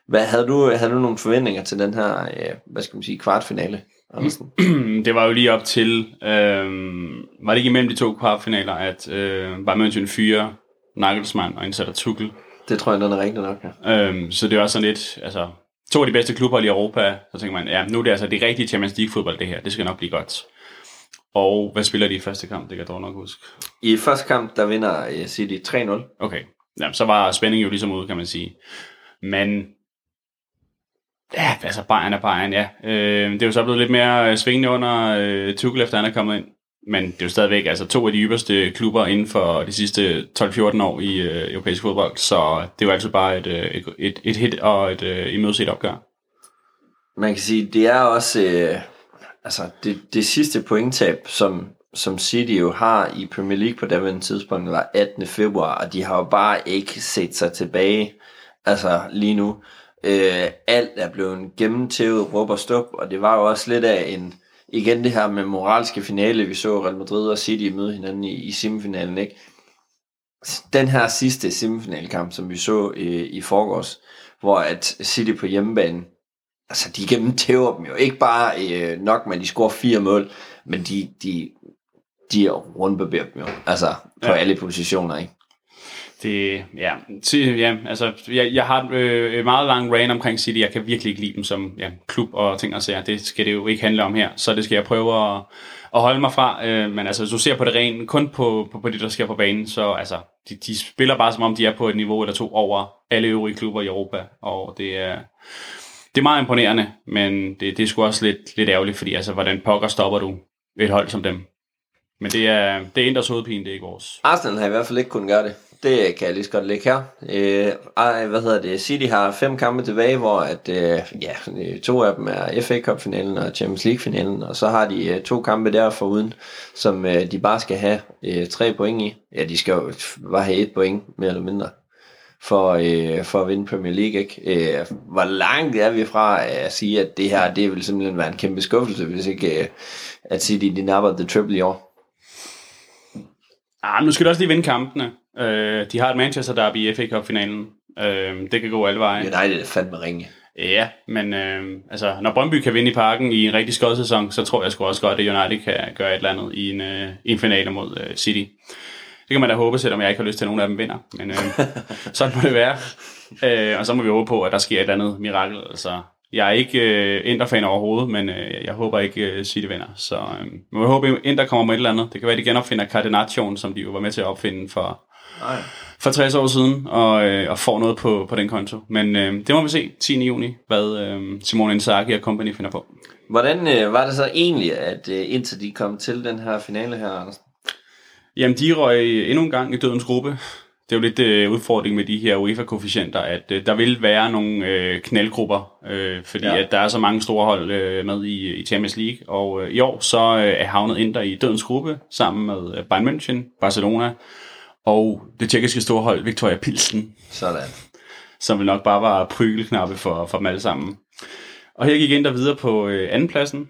Hvad, havde, du, havde du nogle forventninger til den her, øh, hvad skal man sige, kvartfinale, Andersen? det var jo lige op til, øh, var det ikke imellem de to kvartfinaler, at øh, Bayern München fyre Nagelsmann og indsætter Tuchel. Det tror jeg, den er rigtig nok, ja. Øhm, så det var sådan lidt, altså, to af de bedste klubber i Europa, så tænker man, ja, nu er det altså det rigtige Champions League fodbold, det her, det skal nok blive godt. Og hvad spiller de i første kamp, det kan jeg dog nok huske. I første kamp, der vinder øh, City 3-0. Okay, ja, så var spændingen jo ligesom ude, kan man sige. Men, ja, altså Bayern er Bayern, ja. Øh, det er jo så blevet lidt mere øh, svingende under øh, Tuchel, efter han er kommet ind. Men det er jo stadigvæk altså, to af de ypperste klubber inden for de sidste 12-14 år i øh, europæisk fodbold, så det er jo altid bare et, øh, et, et, et hit og et øh, imødeset opgør. Man kan sige, det er også øh, altså det, det sidste pointtab, som, som City jo har i Premier League på daværende tidspunkt, var 18. februar, og de har jo bare ikke set sig tilbage altså lige nu. Øh, alt er blevet gennemtævet, råb og stup, og det var jo også lidt af en, igen det her med moralske finale, vi så Real Madrid og City møde hinanden i, i semifinalen, ikke? Den her sidste semifinalkamp, som vi så øh, i forgårs, hvor at City på hjemmebane altså de gennemtæver dem jo ikke bare øh, nok at de scorer fire mål, men de, de, de rundbarberer dem jo, altså på ja. alle positioner, ikke? Det, ja, til, ja altså, jeg, jeg har øh, meget lang rant omkring City. Jeg kan virkelig ikke lide dem som ja, klub og ting og sager. Det skal det jo ikke handle om her, så det skal jeg prøve at, at holde mig fra. Øh, men altså, hvis du ser på det rent, kun på, på, på det, der sker på banen, så altså, de, de spiller bare som om, de er på et niveau eller to over alle øvrige klubber i Europa. Og det er, det er meget imponerende, men det, det er sgu også lidt, lidt ærgerligt, fordi altså, hvordan pokker stopper du et hold som dem? Men det er, det er Inders hovedpine, det er ikke vores. Arsenal har i hvert fald ikke kunnet gøre det. Det kan jeg lige så godt lægge her. Øh, ej, hvad hedder det? City har fem kampe tilbage, hvor at, øh, ja, øh, to af dem er FA Cup-finalen og Champions League-finalen, og så har de øh, to kampe der foruden, som øh, de bare skal have øh, tre point i. Ja, de skal jo bare have et point, mere eller mindre, for, øh, for at vinde Premier League. Ikke? Øh, hvor langt er vi fra at sige, at det her det vil simpelthen være en kæmpe skuffelse, hvis ikke øh, at City de napper the triple i år? Ah, nu skal du også lige vinde kampene. Øh, de har et Manchester Derby i FA Cup-finalen. Øh, det kan gå alle veje. United er fandme ringe. Ja, men øh, altså, når Brøndby kan vinde i parken i en rigtig skød sæson, så tror jeg sgu også godt, at United kan gøre et eller andet i en, øh, i en finale mod øh, City. Det kan man da håbe, selvom jeg ikke har lyst til, at nogen af dem vinder. Men øh, sådan må det være. Øh, og så må vi håbe på, at der sker et eller andet mirakel. Altså, jeg er ikke øh, Inter-fan overhovedet, men øh, jeg håber ikke, øh, City vinder. Så øh, vi håber, at Inter kommer med et eller andet. Det kan være, at de genopfinder Cardination, som de jo var med til at opfinde for, Nej. for 60 år siden, og, øh, og får noget på, på den konto. Men øh, det må vi se 10. juni, hvad øh, Simone Inzaghi og company finder på. Hvordan øh, var det så egentlig, at øh, indtil de kom til den her finale her, Anders? Jamen, de røg endnu en gang i dødens gruppe. Det er jo lidt øh, udfordring med de her UEFA-koefficienter, at øh, der vil være nogle øh, knaldgrupper, øh, fordi ja. at der er så mange store hold øh, med i, i Champions League. Og øh, i år så øh, er havnet Inter i dødens gruppe sammen med øh, Bayern München, Barcelona og det tjekkiske storhold Victoria Pilsen. Sådan. Som vil nok bare var prygelknappe for, for dem alle sammen. Og her gik Inter videre på øh, andenpladsen,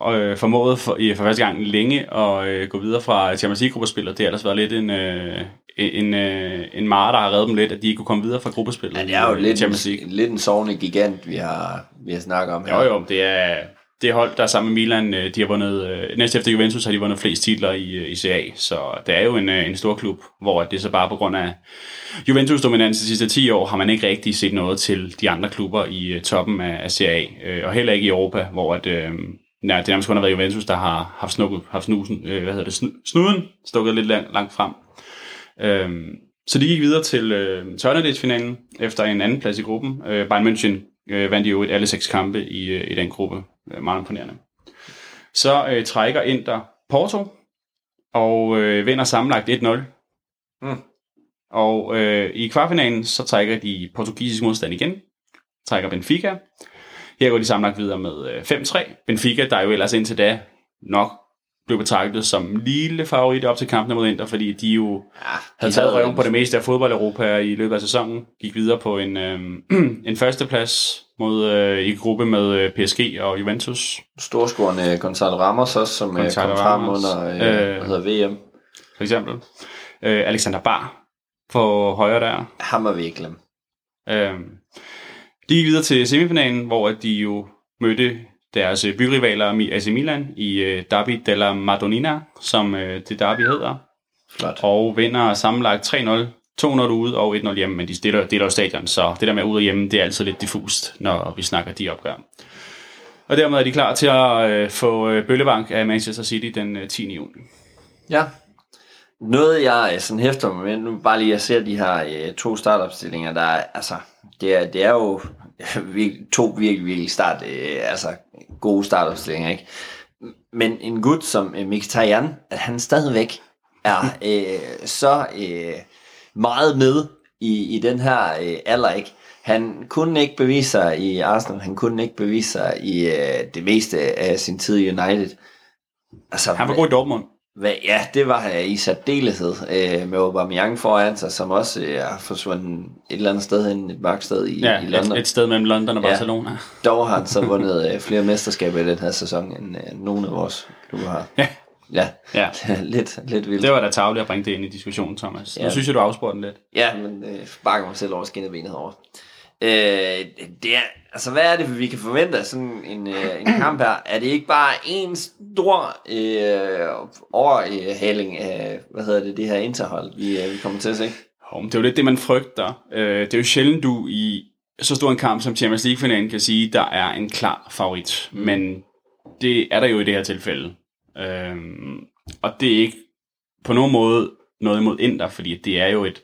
og øh, formåede for, i, for første gang længe at øh, gå videre fra Champions League-gruppespillet. Det har ellers været lidt en, øh, en, øh, en mare, der har reddet dem lidt, at de ikke kunne komme videre fra gruppespillet. Ja, det er jo lidt, en, lidt en sovende gigant, vi har, vi har snakket om her. Jo jo, det er det hold, der er sammen med Milan, øh, de har vundet, øh, næst efter Juventus har de vundet flest titler i, øh, i CA, så det er jo en, en stor klub, hvor det så bare på grund af Juventus dominans de sidste 10 år, har man ikke rigtig set noget til de andre klubber i toppen af, af CA, og heller ikke i Europa, hvor at, øh, nej, det nærmest kun har været Juventus, der har haft, snukket, haft snusen, øh, hvad hedder det, snuden stukket lidt langt, langt frem. Øh, så de gik videre til øh, finalen efter en anden plads i gruppen. Øh, Bayern München øh, vandt jo alle seks kampe i, øh, i den gruppe. Øh, meget imponerende. Så øh, trækker Inter Porto og øh, vinder sammenlagt 1-0. Mm. Og øh, i kvartfinalen så trækker de portugisisk modstand igen. Trækker Benfica. Her går de sammenlagt videre med øh, 5-3. Benfica, der jo ellers indtil da nok blev betragtet som lille favorit op til kampene mod Inter, fordi de jo ja, de havde taget røven på det meste af fodbold-Europa i løbet af sæsonen, gik videre på en, øh, en førsteplads mod, øh, i gruppe med øh, PSG og Juventus. Storscorende Gonzalo Ramos også, som øh, kom frem under øh, øh, hvad hedder VM. For eksempel. Øh, Alexander Bar på højre der. Ham er vi ikke glemme. Øh, de gik videre til semifinalen, hvor de jo mødte deres øh, byrivaler AC Milan i uh, Derby della Madonnina, som uh, det derby hedder. Flot. Og vinder sammenlagt 3-0, 2-0 ude og 1-0 hjemme, men de stiller, deler jo stadion, så det der med ude og hjemme, det er altid lidt diffust, når vi snakker de opgør. Og dermed er de klar til at øh, få øh, bøllebank af Manchester City den øh, 10. juni. Ja. Noget jeg øh, sådan hæfter mig med, nu bare lige at se de her øh, to startopstillinger, der er, altså, det er, det er jo to virkelig, virkelig start, øh, altså gode startopstillinger, ikke? Men en gut som øh, Mkhitaryan, at han stadigvæk er øh, så øh, meget med i, i den her uh, alder, ikke? Han kunne ikke bevise sig i Arsenal, han kunne ikke bevise sig i uh, det meste af sin tid i United. Altså, han var god i Dortmund. Hvad, ja, det var i særdeleshed øh, med Aubameyang foran sig, som også øh, har forsvundet et eller andet sted hen, et mørkt i, ja, i London. Et, et sted mellem London og Barcelona. Ja, dog har han så vundet øh, flere mesterskaber i den her sæson, end øh, nogen af vores klubber har. Ja. Ja, ja. lidt, lidt vildt. Det var da tageligt at bringe det ind i diskussionen, Thomas. Ja. Nu synes jeg, du afspurgte den lidt. Ja, men øh, bakker mig selv over skinnebenet herovre. Øh, det er, altså hvad er det, vi kan forvente af sådan en, øh, en kamp her? Er det ikke bare en stor øh, overhaling af, hvad hedder det, det her interhold, vi, øh, vi kommer til at se? Oh, det er jo lidt det, man frygter. Øh, det er jo sjældent, du i så stor en kamp som Champions League-finalen kan sige, der er en klar favorit. Mm. Men det er der jo i det her tilfælde. Øhm, og det er ikke på nogen måde noget imod Inter, fordi det er jo et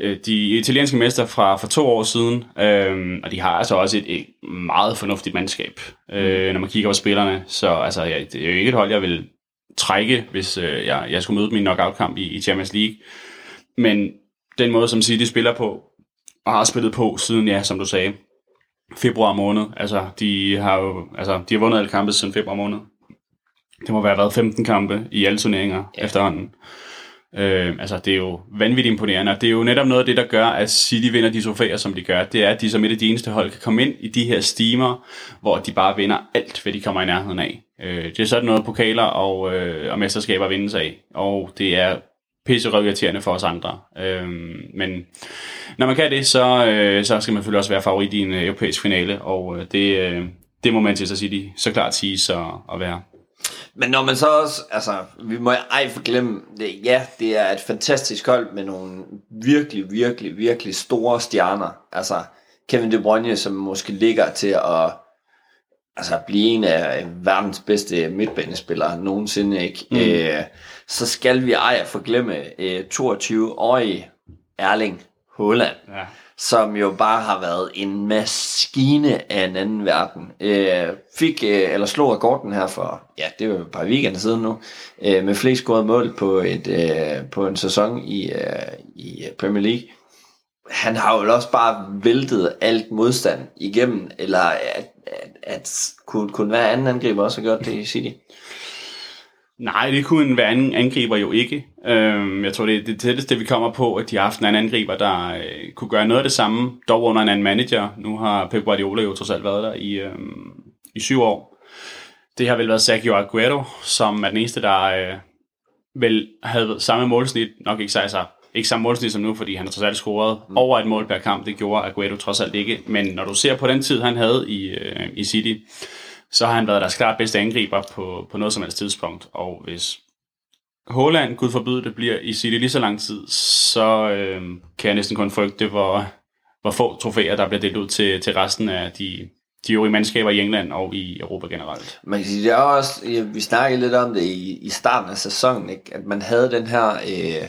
øh, de italienske mester fra for to år siden, øhm, og de har altså også et, et meget fornuftigt mandskab, øh, mm. når man kigger på spillerne. Så altså, ja, det er jo ikke et hold, jeg vil trække, hvis øh, jeg, jeg skulle møde min knockout-kamp i, i Champions League. Men den måde, som City spiller på, og har spillet på siden, ja, som du sagde, februar måned. Altså, de har jo altså, de har vundet alle kampe siden februar måned. Det må være været 15 kampe i alle turneringer ja. efterhånden. Øh, altså, det er jo vanvittigt imponerende, og det er jo netop noget af det, der gør, at City vinder de trofæer, som de gør. Det er, at de som et af de eneste hold kan komme ind i de her steamer, hvor de bare vinder alt, hvad de kommer i nærheden af. Øh, det er sådan noget, pokaler og, øh, og mesterskaber vindes af, og det er pisse irriterende for os andre. Øhm, men når man kan det, så, øh, så skal man selvfølgelig også være favorit i en øh, europæisk finale, og øh, det, øh, det må Manchester City så klart sige så at være. Men når man så også, altså, vi må ej forglemme, det, ja, det er et fantastisk hold med nogle virkelig, virkelig, virkelig store stjerner. Altså, Kevin De Bruyne, som måske ligger til at altså, blive en af verdens bedste midtbanespillere nogensinde, ikke? Mm. Øh, så skal vi ej forglemme øh, 22-årige Erling Haaland. Ja som jo bare har været en maskine af en anden verden. Øh, fik, øh, eller slog rekorden her for, ja, det var et par weekender siden nu, øh, med flest scorede mål på, et, øh, på en sæson i, øh, i Premier League. Han har jo også bare væltet alt modstand igennem, eller at, at, at kunne, kunne være anden angriber også har gjort det i City. Nej, det kunne en anden angriber jo ikke. Øhm, jeg tror, det er det tætteste, vi kommer på, at de har haft en anden angriber, der øh, kunne gøre noget af det samme, dog under en anden manager. Nu har Pep Guardiola jo trods alt været der i, øhm, i syv år. Det har vel været Sergio Aguero, som er den eneste, der øh, vel havde samme målsnit, nok ikke sig ikke samme målsnit som nu, fordi han trods alt scoret mm. over et mål per kamp. Det gjorde Aguero trods alt ikke. Men når du ser på den tid, han havde i, øh, i City, så har han været deres klart bedste angriber på, på noget som helst tidspunkt. Og hvis Håland, gud forbyde det, bliver i City lige så lang tid, så øh, kan jeg næsten kun frygte, hvor, hvor få trofæer, der bliver delt ud til, til resten af de, de øvrige mandskaber i England og i Europa generelt. Man kan sige, det er også, vi snakkede lidt om det i, i starten af sæsonen, ikke? at man havde den her... Øh,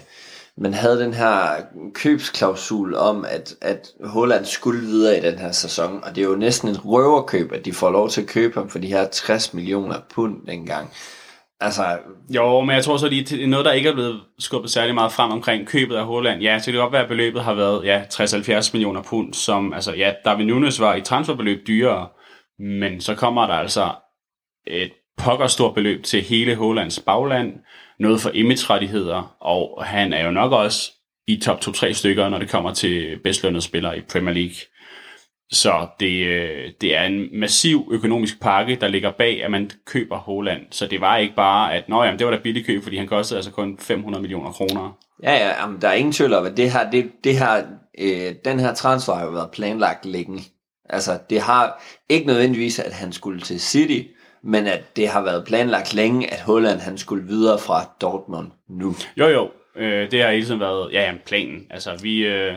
man havde den her købsklausul om, at, at Holland skulle videre i den her sæson, og det er jo næsten et røverkøb, at de får lov til at købe ham for de her 60 millioner pund dengang. Altså... Jo, men jeg tror så lige, det er noget, der ikke er blevet skubbet særlig meget frem omkring købet af Holland. Ja, så det kan godt være, at beløbet har været ja, 60-70 millioner pund, som, altså ja, David Nunes var i transferbeløb dyrere, men så kommer der altså et pokker stort beløb til hele Hollands bagland, noget for image-rettigheder, og han er jo nok også i top 2-3 stykker, når det kommer til bedst lønnede spillere i Premier League. Så det, øh, det er en massiv økonomisk pakke, der ligger bag, at man køber Holland. Så det var ikke bare, at Nå, jamen, det var da billig køb, fordi han kostede altså kun 500 millioner kroner. Ja, ja, jamen, der er ingen tvivl om, at det her, det, det her, øh, den her transfer har jo været planlagt længe. Altså, det har ikke nødvendigvis, at han skulle til City, men at det har været planlagt længe, at Holland han skulle videre fra Dortmund nu. Jo, jo. Øh, det har hele tiden været ja, ja, planen. Altså, vi... Øh,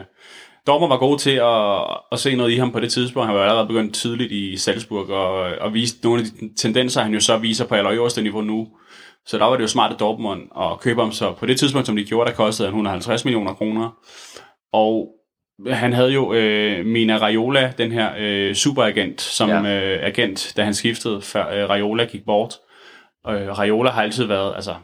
Dortmund var god til at, at se noget i ham på det tidspunkt. Han var allerede begyndt tidligt i Salzburg og, og viste nogle af de tendenser, han jo så viser på allerøverste niveau nu. Så der var det jo smart at Dortmund at købe ham. Så på det tidspunkt, som de gjorde, der kostede han 150 millioner kroner. Og han havde jo øh, Mina Raiola, den her øh, superagent, som ja. øh, agent, da han skiftede, før øh, Raiola gik bort. Øh, Raiola har altid været altså,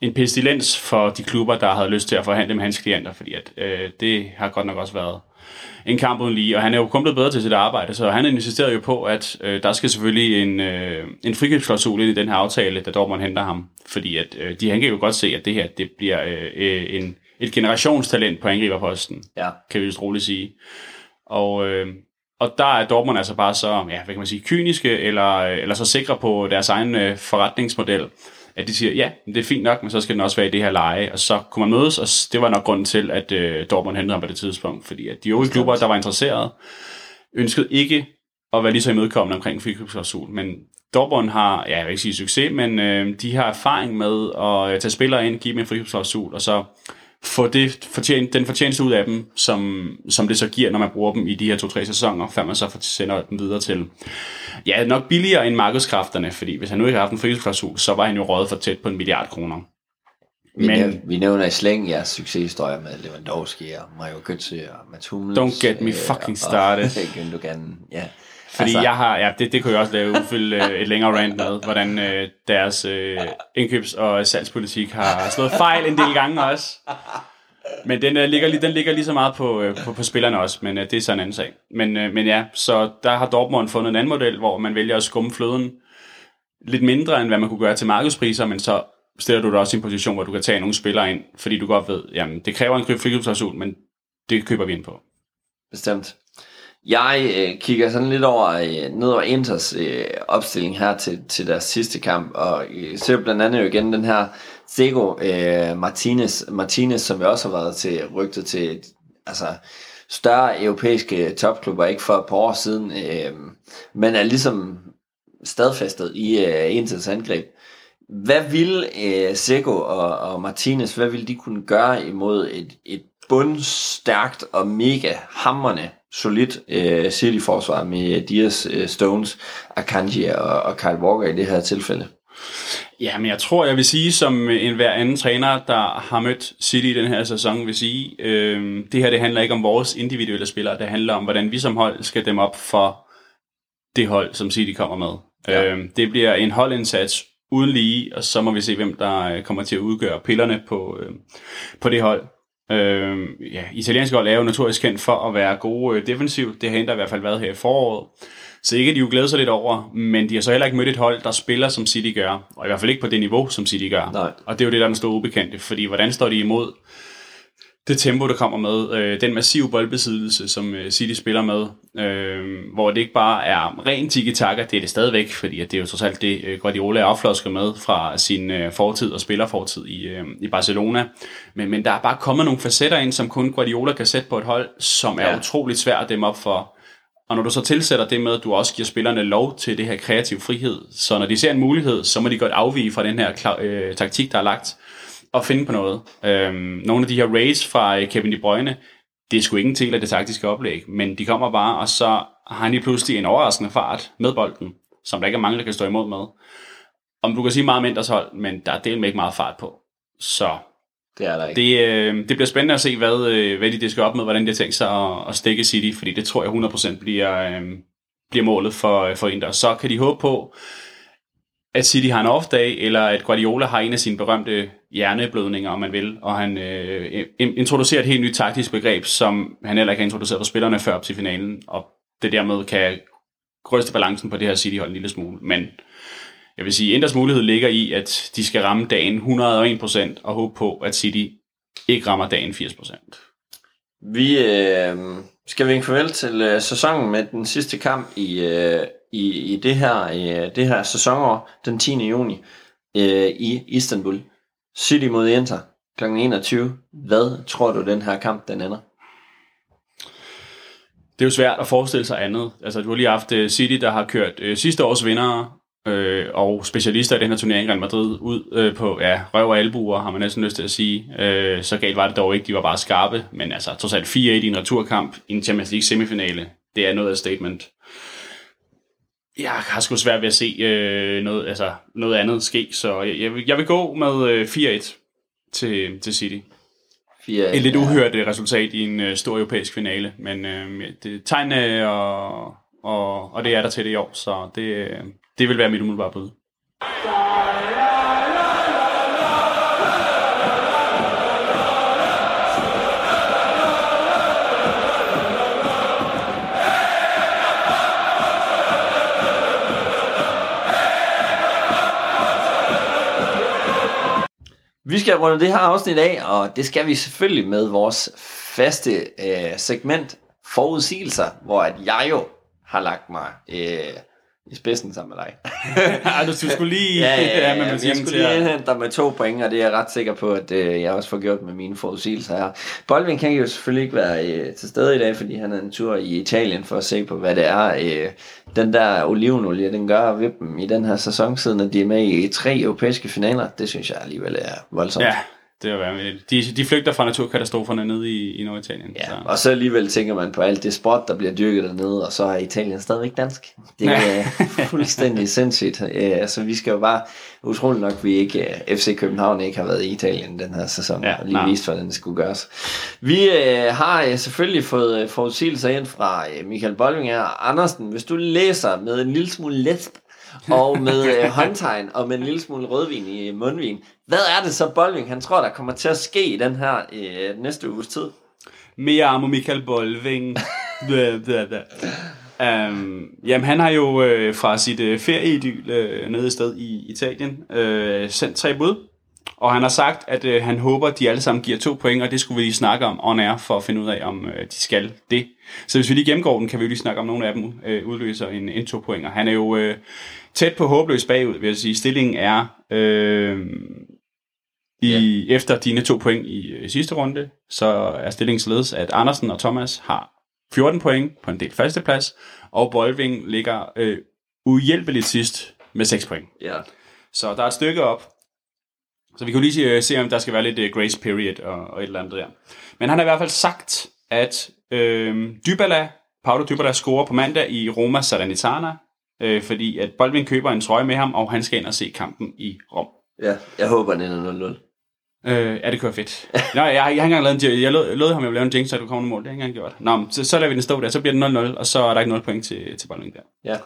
en pestilens for de klubber, der havde lyst til at forhandle med hans klienter, fordi at, øh, det har godt nok også været en kamp uden lige, og han er jo kun blevet bedre til sit arbejde, så han insisterede jo på, at øh, der skal selvfølgelig en, øh, en frikøbsklausul ind i den her aftale, da Dortmund henter ham, fordi at, øh, de, han kan jo godt se, at det her det bliver øh, øh en et generationstalent på angriberposten, ja. kan vi vist roligt sige. Og, øh, og der er Dortmund altså bare så, ja, hvad kan man sige, kyniske, eller, eller så sikre på deres egen øh, forretningsmodel, at de siger, ja, det er fint nok, men så skal den også være i det her leje, og så kunne man mødes, og det var nok grunden til, at øh, Dortmund hentede ham på det tidspunkt, fordi at de øvrige klubber, der var interesseret, ønskede ikke at være lige så imødekommende omkring frikøbsklausul, men Dortmund har, ja, jeg vil ikke sige succes, men øh, de har erfaring med at tage spillere ind, give dem en frikøbsklausul, og så få det fortjen, den fortjeneste ud af dem, som, som det så giver, når man bruger dem i de her to-tre sæsoner, før man så sender dem videre til. Ja, nok billigere end markedskræfterne, fordi hvis han nu ikke har haft en frihedsklausul, så var han jo rådet for tæt på en milliard kroner. Vi, Men- nævner, vi nævner i slæng jeres succeshistorier med Lewandowski og Mario Götze og Mats Hummels. Don't get me fucking started. Og Gündogan, ja. Fordi altså, jeg har, ja, det, det kunne jeg også lave udfylde øh, et længere rant med, hvordan øh, deres øh, indkøbs- og salgspolitik har slået fejl en del gange også. Men den, øh, ligger, lige- den ligger lige så meget på, øh, på, på spillerne også, men øh, det er så en anden sag. Men, øh, men ja, så der har Dortmund fundet en anden model, hvor man vælger at skumme fløden lidt mindre, end hvad man kunne gøre til markedspriser, men så stiller du dig også i en position, hvor du kan tage nogle spillere ind, fordi du godt ved, jamen det kræver en frikøbsklausul, men det køber vi ind på. Bestemt. Jeg øh, kigger sådan lidt over øh, ned over Inters øh, opstilling her til, til deres sidste kamp, og øh, ser blandt andet jo igen den her Sego øh, Martinez, Martinez, som vi også har været til rygtet til altså større europæiske topklubber, ikke for et par år siden, øh, men er ligesom stadfæstet i øh, Inters angreb. Hvad ville øh, Sego og, og Martinez, hvad ville de kunne gøre imod et, et bundstærkt og mega hammerne solidt øh, City-forsvar med Dias, øh, Stones, Akanji og, og Kyle Walker i det her tilfælde? Ja, men jeg tror, jeg vil sige, som en hver anden træner, der har mødt City i den her sæson, vil sige, øh, det her det handler ikke om vores individuelle spillere, det handler om, hvordan vi som hold skal dem op for det hold, som City kommer med. Ja. Ja. Øh, det bliver en holdindsats uden lige, og så må vi se, hvem der øh, kommer til at udgøre pillerne på, øh, på det hold. Øh, ja, italienske hold er jo notorisk kendt for at være gode øh, defensivt. Det har der i hvert fald været her i foråret. Så ikke at de jo glæder sig lidt over, men de har så heller ikke mødt et hold, der spiller som City gør. Og i hvert fald ikke på det niveau, som City gør. Nej. Og det er jo det, der er den store ubekendte. Fordi hvordan står de imod det tempo, der kommer med, øh, den massive boldbesiddelse, som øh, City spiller med, øh, hvor det ikke bare er ren tiki-taka, det er det stadigvæk, fordi at det er jo trods alt det, øh, Guardiola afflosker med fra sin øh, fortid og spillerfortid i, øh, i Barcelona. Men, men der er bare kommet nogle facetter ind, som kun Guardiola kan sætte på et hold, som er Ja. utroligt svært at dem op for. Og når du så tilsætter det med, at du også giver spillerne lov til det her kreativ frihed, så når de ser en mulighed, så må de godt afvige fra den her øh, taktik, der er lagt, og finde på noget. Øhm, nogle af de her rays fra øh, Kevin De Bruyne, det er sgu ikke en del af det taktiske oplæg, men de kommer bare, og så har han lige pludselig en overraskende fart med bolden, som der ikke er mange, der kan stå imod med. Om du kan sige meget mindre hold, men der er del med ikke meget fart på. Så Det er der ikke. det, øh, det bliver spændende at se, hvad, øh, hvad de disker op med, hvordan de har tænkt sig at, at stikke City, fordi det tror jeg 100% bliver, øh, bliver målet for, øh, for Inter. Så kan de håbe på, at City har en off-dag, eller at Guardiola har en af sine berømte hjerneblødninger, om man vil, og han øh, introducerer et helt nyt taktisk begreb, som han heller ikke har introduceret for spillerne før op til finalen, og det dermed kan ryste balancen på det her City-hold en lille smule. Men jeg vil sige, Inders mulighed ligger i, at de skal ramme dagen 101%, og håbe på, at City ikke rammer dagen 80%. Vi øh, skal vinke farvel til øh, sæsonen med den sidste kamp i, øh, i, i det, her, øh, det her sæsonår, den 10. juni øh, i Istanbul. City mod Inter kl. 21. Hvad tror du, den her kamp den ender? Det er jo svært at forestille sig andet. Altså, du har lige haft øh, City, der har kørt øh, sidste års vindere øh, og specialister i den her turnering, Real Madrid, ud øh, på ja, røv og albuer, har man næsten lyst til at sige. Øh, så galt var det dog ikke, de var bare skarpe, men altså trods alt 4-1 i en returkamp i en Champions League semifinale, det er noget af et statement. Jeg har sgu svært ved at se øh, noget, altså, noget andet ske, så jeg, jeg, vil, jeg vil gå med øh, 4-1 til, til City. Fire, Et lidt uhørt øh, resultat i en øh, stor europæisk finale, men øh, det tegn, og, og, og det er der til det i år, så det, øh, det vil være mit umiddelbare bud. Vi skal runde det her afsnit af, og det skal vi selvfølgelig med vores faste øh, segment forudsigelser, hvor at jeg jo har lagt mig øh, i spidsen sammen med dig. Ej, du skulle lige ja, ja, ja, med ja, jeg musikken skulle lige indhente dig med to point, og det er jeg ret sikker på, at øh, jeg også får gjort med mine forudsigelser her. Boldvin kan jo selvfølgelig ikke være øh, til stede i dag, fordi han er en tur i Italien for at se på, hvad det er, øh, den der olivenolie, den gør ved dem i den her sæson, siden at de er med i tre europæiske finaler. Det synes jeg alligevel er voldsomt. Ja, Det var vanvittigt. De, de flygter fra naturkatastroferne nede i, i Norditalien. Ja, så. og så alligevel tænker man på alt det sport, der bliver dyrket dernede, og så er Italien stadigvæk dansk. Det er fuldstændig sindssygt. Ja, så vi skal jo bare, utroligt nok, vi ikke, øh, FC København ikke har været i Italien den her sæson, Ja, og lige nej. vist, hvordan det skulle gøres. Vi øh, har øh, selvfølgelig fået øh, forudsigelser ind fra øh, Michael Bolvinger og Andersen. Hvis du læser med en lille smule læsp, og med øh, håndtegn og med en lille smule rødvin i mundvin. Hvad er det så, Bolving, han tror, der kommer til at ske i den her øh, næste uges tid? Me amo Michael Bolving. Um, jamen, han har jo øh, fra sit øh, ferieidyl øh, nede et sted i Italien øh, sendt tre bud. Og han har sagt, at øh, han håber, at de alle sammen giver to point, og det skulle vi lige snakke om on air for at finde ud af, om øh, de skal det. Så hvis vi lige gennemgår den, kan vi jo lige snakke om, nogle af dem øh, udløser en, en to pointer. Han er jo øh, tæt på håbløs bagud, vil jeg sige. Stillingen er øh, i, ja. efter dine to point i øh, sidste runde, så er stillingen således, at Andersen og Thomas har 14 point på en del førsteplads, og Bolving ligger øh, uhjælpeligt sidst med 6 point. Ja. Så der er et stykke op. Så vi kan lige øh, se, om der skal være lidt øh, grace period og, og et eller andet der. Men han har i hvert fald sagt, at øh, Dybala, Paolo Dybala scorer på mandag i Roma Salernitana, øh, fordi at Bolving køber en trøje med ham, og han skal ind og se kampen i Rom. Ja, jeg håber, den ender 0-0. Øh, ja, det være fedt. Nå, jeg, jeg har ikke engang lavet en, jeg lovede, lovede ham, ville lave en jinx, så du kommer mål. Det har jeg ikke engang gjort. Nå, så, så lader vi den stå der, så bliver det 0-0, og så er der ikke 0 point til, til Bolving der. Ja.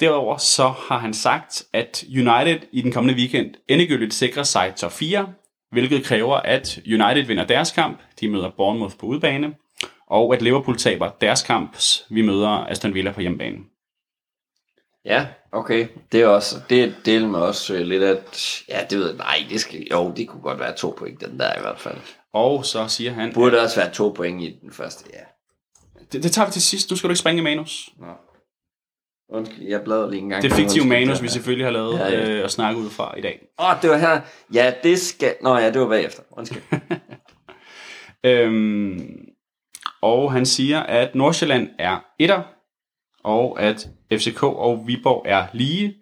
Derudover så har han sagt, at United i den kommende weekend endegyldigt sikrer sig top 4, hvilket kræver, at United vinder deres kamp, de møder Bournemouth på udebane, og at Liverpool taber deres kamp, vi møder Aston Villa på hjemmebane. Ja, okay. Det er også, det deler med også øh, lidt at, ja, det ved jeg, nej, det skal, jo, det kunne godt være to point, den der i hvert fald. Og så siger han, Burde også være to point i den første, ja. det, det tager vi til sidst, du skal du ikke springe i manus. Nå. Undskyld, jeg bladrer lige en gang. Det fiktive manus, vi selvfølgelig har lavet Ja, ja. øh, og snakke ud fra i dag. Åh, oh, det var her. Ja, det skal... Nå ja, det var bagefter. Undskyld. Øhm, og han siger, at Nordsjælland er etter, og at FCK og Viborg er lige.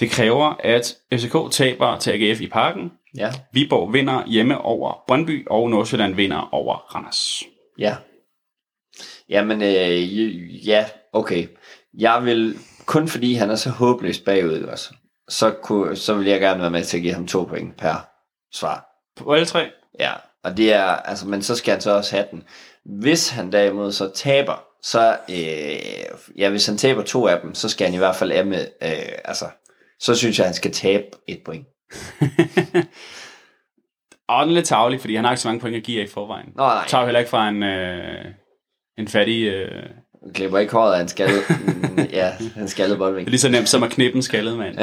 Det kræver, at FCK taber til AGF i parken. Ja. Viborg vinder hjemme over Brøndby, og Nordsjælland vinder over Randers. Ja. Jamen, øh, ja, okay. Jeg vil, kun fordi han er så håbløst bagud, også, så, kunne, så vil jeg gerne være med til at give ham to point per svar. På alle tre. Ja, og det er, altså, men så skal han så også have den. Hvis han derimod så taber, så, øh, ja, hvis han taber to af dem, så skal han i hvert fald af med, øh, altså, så synes jeg, han skal tabe et point. Og den er lidt tavlig, fordi han har ikke så mange point at give af i forvejen. Nå, nej. Tager heller ikke fra en, øh, en fattig... Øh, klipper ikke håret af en skalle, mm, ja, han skaldede boldving. det er lige så nemt som at knippe en skaldet mand.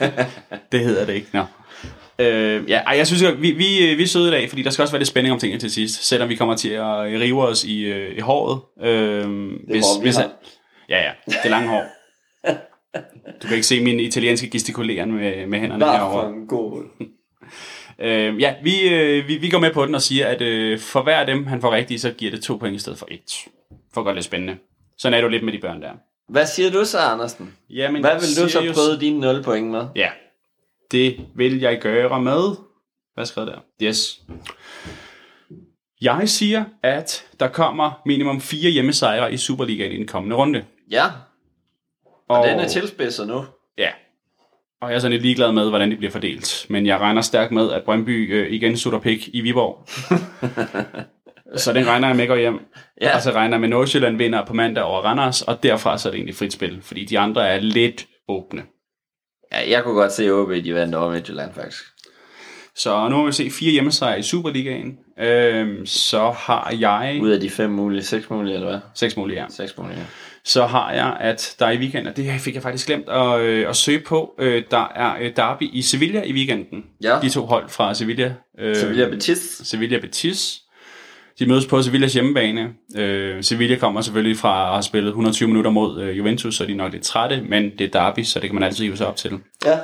det hedder det ikke. Nå. Øh, ja, ej, jeg synes, at vi, vi, vi er søde i dag, fordi der skal også være lidt spænding om tingene til sidst, selvom vi kommer til at rive os i, øh, i håret. Øh, hvis, hår, vi hvis, har. ja, ja, det lange hår. Du kan ikke se min italienske gestikuleren med, med hænderne Nå, herovre. for en god Øh, ja, vi, øh, vi, vi går med på den og siger, at øh, for hver af dem, han får rigtigt, så giver det to point i stedet for et. For at gøre det lidt spændende. Sådan er du lidt med de børn der. Hvad siger du så, Andersen? Jamen, Hvad vil du så jo- prøve dine 0 point med? Ja, det vil jeg gøre med... Hvad skrev der? Yes. Jeg siger, at der kommer minimum fire hjemmesejre i Superligaen i den kommende runde. Ja, og, og den er tilspidset nu. Ja. Og jeg er sådan lidt ligeglad med, hvordan de bliver fordelt. Men jeg regner stærkt med, at Brøndby øh, igen sutter pik i Viborg. så den regner jeg med går hjem. Ja. Og så regner jeg med, at Nordsjælland vinder på mandag over Randers. Og derfra så er det egentlig frit spil. Fordi de andre er lidt åbne. Ja, jeg kunne godt se OB, de vandt over Midtjylland faktisk. Så nu må vi se fire hjemmesejre i Superligaen. Øhm, så har jeg... Ud af de fem mulige, seks mulige, eller hvad? Seks mulige, ja. Seks mulige, ja. Så har jeg, at der er i weekenden, og det fik jeg faktisk glemt at, øh, at søge på, øh, der er øh, derby i Sevilla i weekenden. Ja. De to hold fra Sevilla. Øh, Sevilla Betis. Sevilla Betis. De mødes på Sevillas hjemmebane. Øh, Sevilla kommer selvfølgelig fra at have spillet 120 minutter mod øh, Juventus, så de er nok lidt trætte, men det er derby, så det kan man altid hive sig op til. Ja.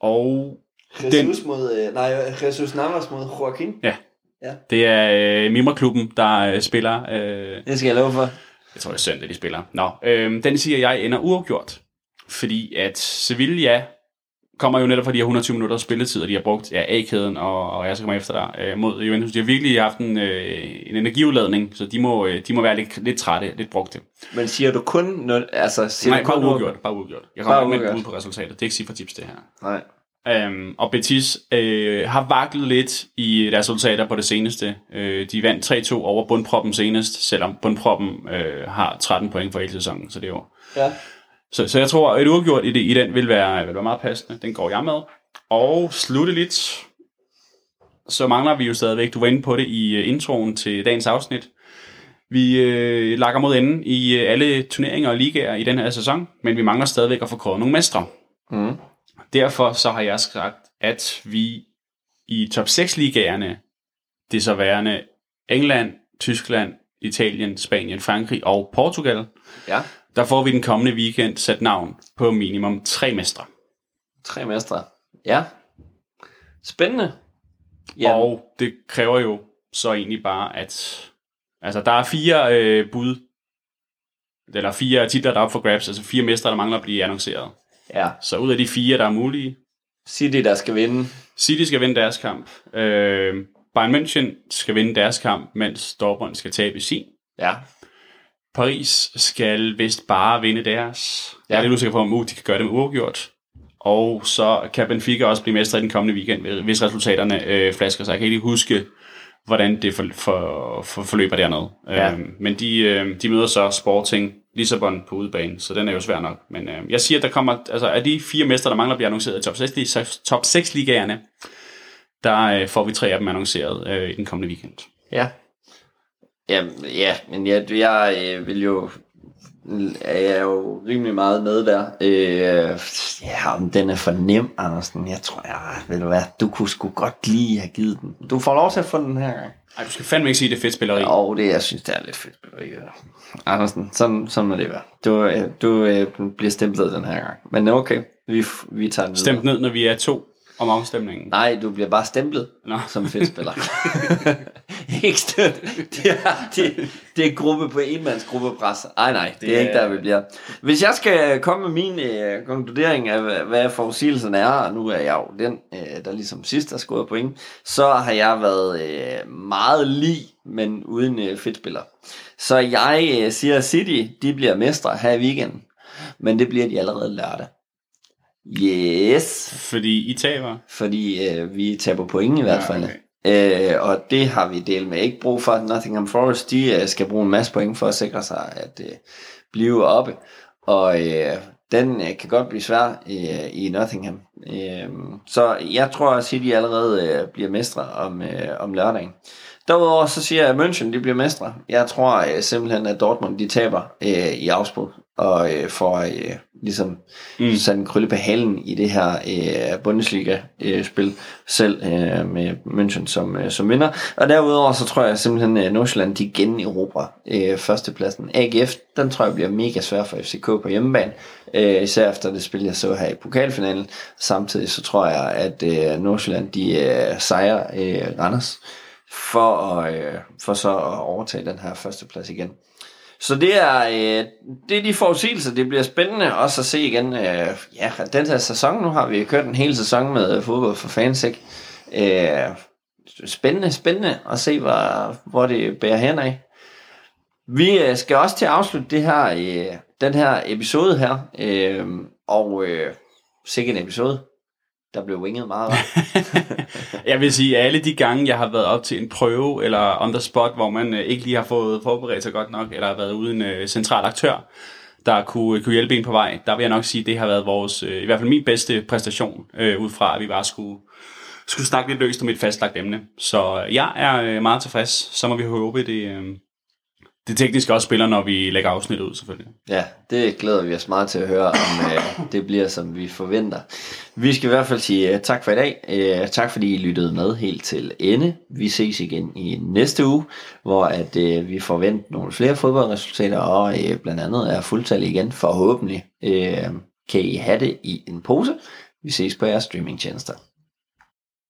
Og Jesus den... mod, øh, nej, Jesus Navas mod Joaquin. ja, Ja. det er øh, Mimreklubben, der øh, spiller. Øh, Det skal jeg love for. jeg tror, det er søndag, de spiller. Nå, øh, den siger jeg ender uafgjort, fordi at Sevilla kommer jo netop fra de her 120 minutter spilletid, og de har brugt ja, A-kæden, og, og jeg skal komme efter dig, øh, mod Juventus. De har virkelig haft en, øh, en energiudladning, så de må, øh, de må være lidt, lidt trætte, lidt brugte. Men siger du kun... Når, altså, siger Nej, du kun bare uafgjort. Bare uafgjort. Jeg Bare kommer ikke med bud på resultatet. Det er ikke sige for tips, det her. Nej. Øhm, og Betis øh, har vaklet lidt i deres resultater på det seneste. Øh, de vandt 3-2 over bundproppen senest, selvom bundproppen øh, har 13 point for hele sæsonen, så det er jo... Ja. Så, så jeg tror, at et uafgjort i, det, i den vil være, vil være meget passende. Den går jeg med. Og slutteligt, så mangler vi jo stadigvæk, du var inde på det i øh, introen til dagens afsnit. Vi øh, lakker mod enden i øh, alle turneringer og ligaer i den her sæson, men vi mangler stadigvæk at få kåret nogle mestre. Mm. Derfor så har jeg sagt, at vi i top 6 ligaerne, det så værende England, Tyskland, Italien, Spanien, Frankrig og Portugal, Ja. Der får vi den kommende weekend sat navn på minimum tre mestre. Tre mestre. Ja. Spændende. Ja. Og det kræver jo så egentlig bare, at altså, der er fire øh, bud, eller fire titler, der er op for grabs, altså fire mestre, der mangler at blive annonceret. Ja. Så ud af de fire, der er mulige, City, der skal vinde. City skal vinde deres kamp. Øh, Bayern München skal vinde deres kamp, mens Dortmund skal tabe sin. Ja. Paris skal vist bare vinde deres. Ja. Jeg er lidt usikker på, om de kan gøre det med uafgjort. Og så kan Benfica også blive mestre i den kommende weekend, hvis resultaterne øh, flasker sig. Jeg kan ikke huske, hvordan det for, for, for, forløber dernede. Ja. Øh, men de, øh, de møder så Sporting Lissabon på udebane, så den er jo svær nok. Men øh, jeg siger, at der kommer, altså af de fire mestre, der mangler at blive annonceret i top 6, li- top 6 ligaerne, der øh, får vi tre af dem annonceret øh, i den kommende weekend. Ja. Ja, ja men jeg, jeg øh, vil jo jeg er jo rimelig meget med der. Øh, ja, om den er for nem, Andersen. Jeg tror, jeg, ved du hvad, du kunne sgu godt lige have givet den. Du får lov til at få den her gang. Ej, du skal fandme ikke sige, det er fedt spilleri. Og det, jeg synes, det er lidt fedt. Andersen, sådan, sådan må det være. Du, øh, du øh, bliver stemplet den her gang. Men okay, vi, vi tager den. Stemt ned, når vi er to om afstemningen. Nej, du bliver bare stemplet Nå. som fedtspiller. ikke støt. Det er, det, det er gruppe på enmandsgruppepres. Ej nej, det, det er ikke der, vi bliver. Hvis jeg skal komme med min øh, konkludering af, hvad, forudsigelsen er, og nu er jeg jo den, øh, der ligesom sidst har scoret point, så har jeg været øh, meget lige, men uden øh, fedtspiller. Så jeg øh, siger, at City, de bliver mestre her i weekenden, men det bliver de allerede lørdag. Yes Fordi I taber. fordi øh, vi taber point i hvert Ja, fald. Øh, og det har vi delt med ikke brug for. Nottingham Forest, de øh, skal bruge en masse point for at sikre sig at øh, blive oppe. Og øh, den øh, kan godt blive svær øh, i Nottingham. Øh, så jeg tror, at City allerede øh, bliver mestre om, øh, om lørdagen. Derudover så siger jeg, at München de bliver mestre. Jeg tror øh, simpelthen, at Dortmund de taber øh, i afspil og øh, får øh, ligesom mm. sat en krølle på halen i det her øh, Bundesliga-spil selv øh, med München som, øh, som vinder. Og derudover så tror jeg simpelthen, at Nordsjælland de igen erobrer øh, førstepladsen. AGF, den tror jeg bliver mega svær for FCK på hjemmebane. Øh, især efter det spil, jeg så her i pokalfinalen. Samtidig så tror jeg, at øh, Nordsjælland de øh, sejrer øh, Randers for, at, øh, for så at overtage den her førsteplads igen. Så det er, øh, det er de forudsigelser. Det bliver spændende også at se igen. Øh, ja, den her sæson, nu har vi kørt en hel sæson med øh, fodbold for fans, ikke? Øh, spændende, spændende at se, hvor, hvor det bærer hen af. Vi øh, skal også til at afslutte det her, øh, den her episode her. Øh, og øh, sikkert en episode. Der blev winget meget. Jeg vil sige, at alle de gange, jeg har været op til en prøve, eller on the spot, hvor man øh, ikke lige har fået forberedt sig godt nok, eller har været uden øh, central aktør, der kunne, øh, kunne hjælpe en på vej, der vil jeg nok sige, at det har været vores, øh, i hvert fald min bedste præstation, øh, ud fra at vi bare skulle, skulle snakke lidt løst om et fastlagt emne. Så øh, jeg er meget tilfreds. Så må vi håbe, det, øh, det tekniske også spiller, når vi lægger afsnittet ud, selvfølgelig. Ja, det glæder vi os meget til at høre, om øh, det bliver, som vi forventer. Vi skal i hvert fald sige øh, tak for i dag. Øh, tak fordi I lyttede med helt til ende. Vi ses igen i næste uge, hvor at øh, vi forventer nogle flere fodboldresultater, og øh, blandt andet er fuldtal igen, forhåbentlig. Øh, kan I have det i en pose. Vi ses på jeres streamingtjenester.